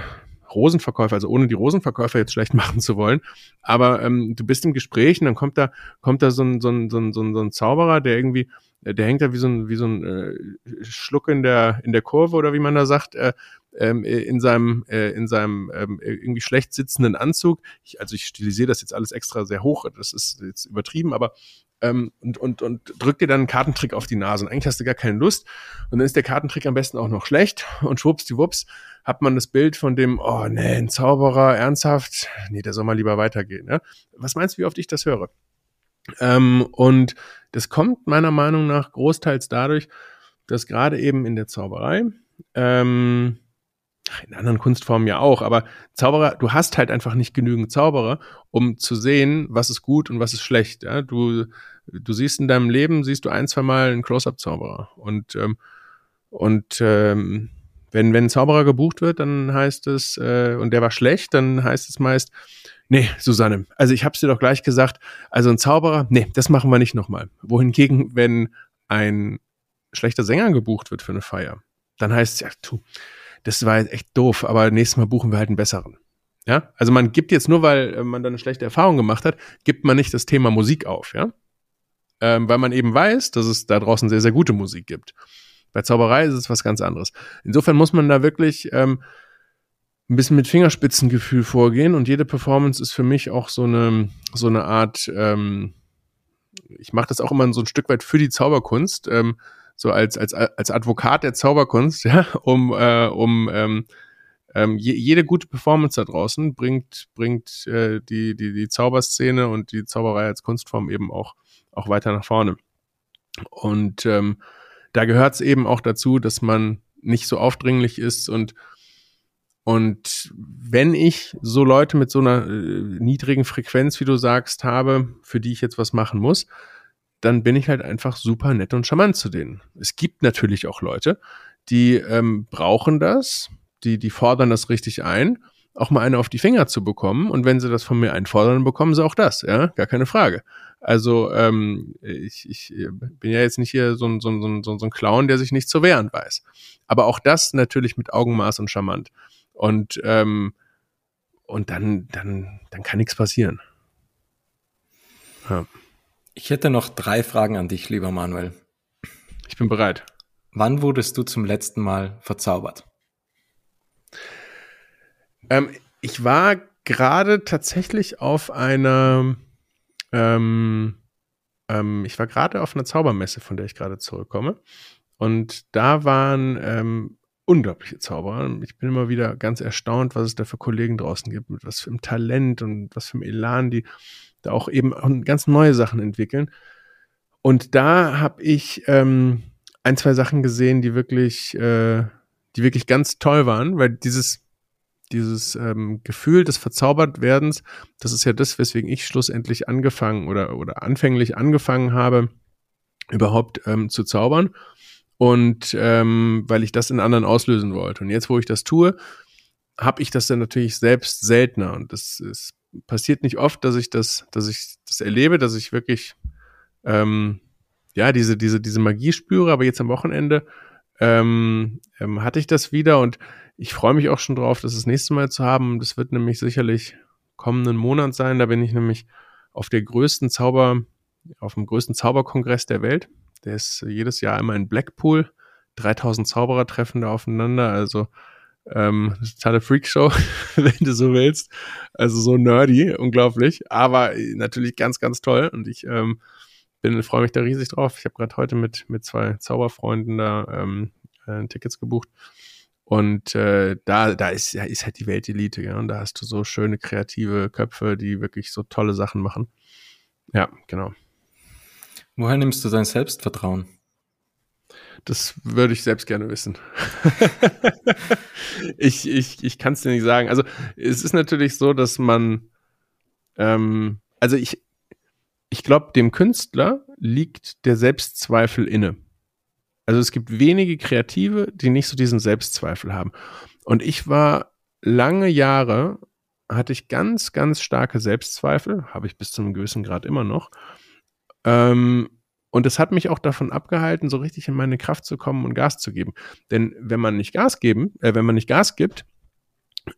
Rosenverkäufer, also ohne die Rosenverkäufer jetzt schlecht machen zu wollen, aber ähm, du bist im Gespräch und dann kommt da, kommt da so ein, so ein, so ein, so ein Zauberer, der irgendwie äh, der hängt da wie so ein, wie so ein äh, Schluck in der, in der Kurve oder wie man da sagt, äh, ähm, in seinem, äh, in seinem ähm, irgendwie schlecht sitzenden Anzug. Ich, also ich stilisiere das jetzt alles extra sehr hoch, das ist jetzt übertrieben, aber ähm, und, und, und drückt dir dann einen Kartentrick auf die Nase. Und eigentlich hast du gar keine Lust. Und dann ist der Kartentrick am besten auch noch schlecht. Und schwuppsdiwupps hat man das Bild von dem, oh nee, ein Zauberer, ernsthaft, nee, der soll mal lieber weitergehen. Ne? Was meinst du, wie oft ich das höre? Ähm, und das kommt meiner Meinung nach großteils dadurch, dass gerade eben in der Zauberei, ähm, in anderen Kunstformen ja auch, aber Zauberer, du hast halt einfach nicht genügend Zauberer, um zu sehen, was ist gut und was ist schlecht. Ja? Du, du siehst in deinem Leben, siehst du ein, zwei Mal einen Close-Up-Zauberer. Und, ähm, und ähm, wenn, wenn ein Zauberer gebucht wird, dann heißt es, äh, und der war schlecht, dann heißt es meist, Nee, Susanne, also ich hab's dir doch gleich gesagt, also ein Zauberer, nee, das machen wir nicht nochmal. Wohingegen, wenn ein schlechter Sänger gebucht wird für eine Feier, dann heißt es ja, du, das war echt doof, aber nächstes Mal buchen wir halt einen besseren. Ja, also man gibt jetzt nur, weil äh, man da eine schlechte Erfahrung gemacht hat, gibt man nicht das Thema Musik auf, ja, ähm, weil man eben weiß, dass es da draußen sehr, sehr gute Musik gibt. Bei Zauberei ist es was ganz anderes. Insofern muss man da wirklich ähm, ein bisschen mit Fingerspitzengefühl vorgehen und jede Performance ist für mich auch so eine, so eine Art, ähm, ich mache das auch immer so ein Stück weit für die Zauberkunst, ähm, so als, als, als Advokat der Zauberkunst, ja, um, äh, um ähm, ähm, je, jede gute Performance da draußen bringt, bringt äh, die, die, die Zauberszene und die Zauberei als Kunstform eben auch, auch weiter nach vorne. Und ähm, da gehört es eben auch dazu, dass man nicht so aufdringlich ist und und wenn ich so Leute mit so einer äh, niedrigen Frequenz, wie du sagst, habe, für die ich jetzt was machen muss, dann bin ich halt einfach super nett und charmant zu denen. Es gibt natürlich auch Leute, die ähm, brauchen das, die, die fordern das richtig ein, auch mal eine auf die Finger zu bekommen. Und wenn sie das von mir einfordern, bekommen sie auch das, ja, gar keine Frage. Also ähm, ich, ich bin ja jetzt nicht hier so ein, so, ein, so, ein, so ein Clown, der sich nicht zu wehren weiß. Aber auch das natürlich mit Augenmaß und charmant. Und, ähm, und dann, dann, dann kann nichts passieren. Ja. Ich hätte noch drei Fragen an dich, lieber Manuel. Ich bin bereit. Wann wurdest du zum letzten Mal verzaubert? Ähm, ich war gerade tatsächlich auf einer, ähm, ähm, ich war gerade auf einer Zaubermesse, von der ich gerade zurückkomme. Und da waren ähm, unglaubliche Zauberer. Ich bin immer wieder ganz erstaunt, was es da für Kollegen draußen gibt, mit was für einem Talent und was für einem Elan, die da auch eben ganz neue Sachen entwickeln. Und da habe ich ähm, ein, zwei Sachen gesehen, die wirklich, äh, die wirklich ganz toll waren, weil dieses, dieses ähm, Gefühl des Verzaubertwerdens, das ist ja das, weswegen ich schlussendlich angefangen oder, oder anfänglich angefangen habe, überhaupt ähm, zu zaubern. Und ähm, weil ich das in anderen auslösen wollte. Und jetzt, wo ich das tue, habe ich das dann natürlich selbst seltener. Und das ist, passiert nicht oft, dass ich das, dass ich das erlebe, dass ich wirklich ähm, ja, diese, diese, diese Magie spüre, aber jetzt am Wochenende ähm, ähm, hatte ich das wieder und ich freue mich auch schon drauf, das das nächste Mal zu haben. Das wird nämlich sicherlich kommenden Monat sein. Da bin ich nämlich auf der größten Zauber, auf dem größten Zauberkongress der Welt. Der ist jedes Jahr immer in Blackpool. 3000 Zauberer treffen da aufeinander. Also ähm, totale Freakshow, wenn du so willst. Also so nerdy, unglaublich, aber natürlich ganz, ganz toll. Und ich ähm, bin, freue mich da riesig drauf. Ich habe gerade heute mit, mit zwei Zauberfreunden da ähm, äh, Tickets gebucht. Und äh, da, da ist, ja, ist halt die Weltelite, ja. Und da hast du so schöne kreative Köpfe, die wirklich so tolle Sachen machen. Ja, genau. Woher nimmst du dein Selbstvertrauen? Das würde ich selbst gerne wissen. ich ich, ich kann es dir nicht sagen. Also es ist natürlich so, dass man, ähm, also ich, ich glaube, dem Künstler liegt der Selbstzweifel inne. Also es gibt wenige Kreative, die nicht so diesen Selbstzweifel haben. Und ich war lange Jahre, hatte ich ganz, ganz starke Selbstzweifel, habe ich bis zu einem gewissen Grad immer noch. Ähm, und es hat mich auch davon abgehalten, so richtig in meine Kraft zu kommen und Gas zu geben. Denn wenn man nicht Gas geben, äh, wenn man nicht Gas gibt,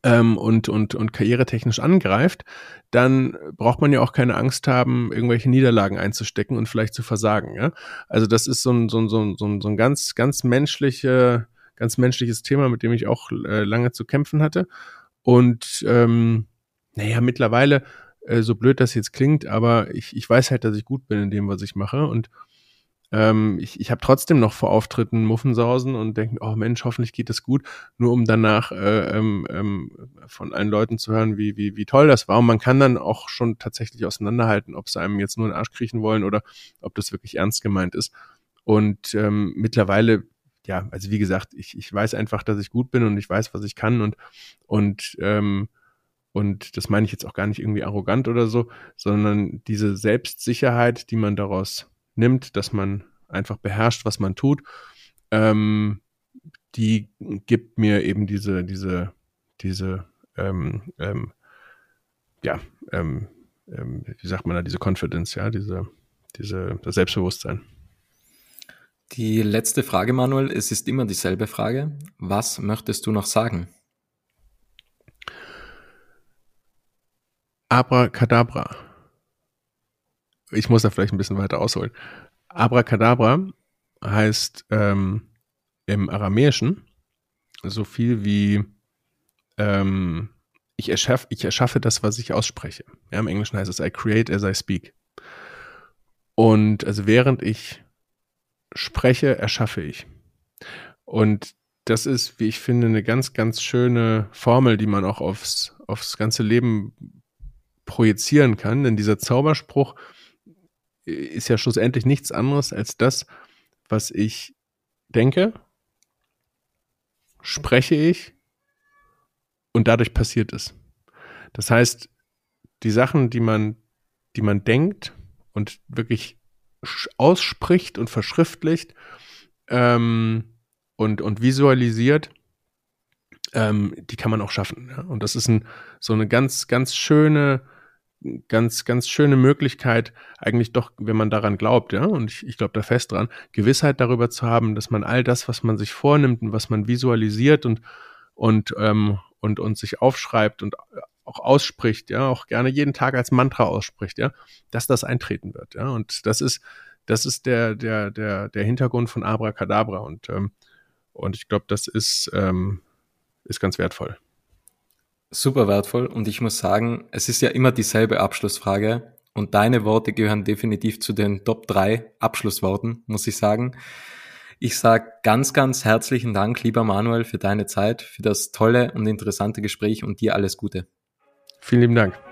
ähm, und, und, und karrieretechnisch angreift, dann braucht man ja auch keine Angst haben, irgendwelche Niederlagen einzustecken und vielleicht zu versagen. Ja? Also das ist so ein, so ein, so ein, so ein, ganz, ganz menschliche, ganz menschliches Thema, mit dem ich auch äh, lange zu kämpfen hatte. Und ähm, naja, mittlerweile, äh, so blöd das jetzt klingt, aber ich, ich weiß halt, dass ich gut bin in dem, was ich mache. Und ähm, ich ich habe trotzdem noch vor Auftritten Muffensausen und denke, oh Mensch, hoffentlich geht es gut, nur um danach äh, ähm, ähm, von allen Leuten zu hören, wie, wie, wie toll das war. Und man kann dann auch schon tatsächlich auseinanderhalten, ob sie einem jetzt nur in den Arsch kriechen wollen oder ob das wirklich ernst gemeint ist. Und ähm, mittlerweile, ja, also wie gesagt, ich, ich weiß einfach, dass ich gut bin und ich weiß, was ich kann und, und ähm, und das meine ich jetzt auch gar nicht irgendwie arrogant oder so, sondern diese Selbstsicherheit, die man daraus nimmt, dass man einfach beherrscht, was man tut, ähm, die gibt mir eben diese, diese, diese, ähm, ähm, ja, ähm, ähm, wie sagt man da, diese Confidence, ja, diese, diese, das Selbstbewusstsein. Die letzte Frage, Manuel, es ist immer dieselbe Frage. Was möchtest du noch sagen? Abracadabra ich muss da vielleicht ein bisschen weiter ausholen. Abracadabra heißt ähm, im Aramäischen so viel wie ähm, ich, erschaff, ich erschaffe das, was ich ausspreche. Ja, Im Englischen heißt es I create as I speak. Und also während ich spreche, erschaffe ich. Und das ist, wie ich finde, eine ganz, ganz schöne Formel, die man auch aufs, aufs ganze Leben projizieren kann. Denn dieser Zauberspruch ist ja schlussendlich nichts anderes als das, was ich denke, spreche ich und dadurch passiert es. Das heißt, die Sachen, die man, die man denkt und wirklich ausspricht und verschriftlicht ähm, und, und visualisiert, ähm, die kann man auch schaffen. Ja? Und das ist ein, so eine ganz, ganz schöne ganz, ganz schöne Möglichkeit, eigentlich doch, wenn man daran glaubt, ja, und ich, ich glaube da fest dran, Gewissheit darüber zu haben, dass man all das, was man sich vornimmt und was man visualisiert und, und, ähm, und, und sich aufschreibt und auch ausspricht, ja, auch gerne jeden Tag als Mantra ausspricht, ja, dass das eintreten wird, ja. Und das ist, das ist der, der, der, der Hintergrund von Abracadabra und, ähm, und ich glaube, das ist, ähm, ist ganz wertvoll. Super wertvoll und ich muss sagen, es ist ja immer dieselbe Abschlussfrage und deine Worte gehören definitiv zu den Top 3 Abschlussworten, muss ich sagen. Ich sage ganz, ganz herzlichen Dank, lieber Manuel, für deine Zeit, für das tolle und interessante Gespräch und dir alles Gute. Vielen lieben Dank.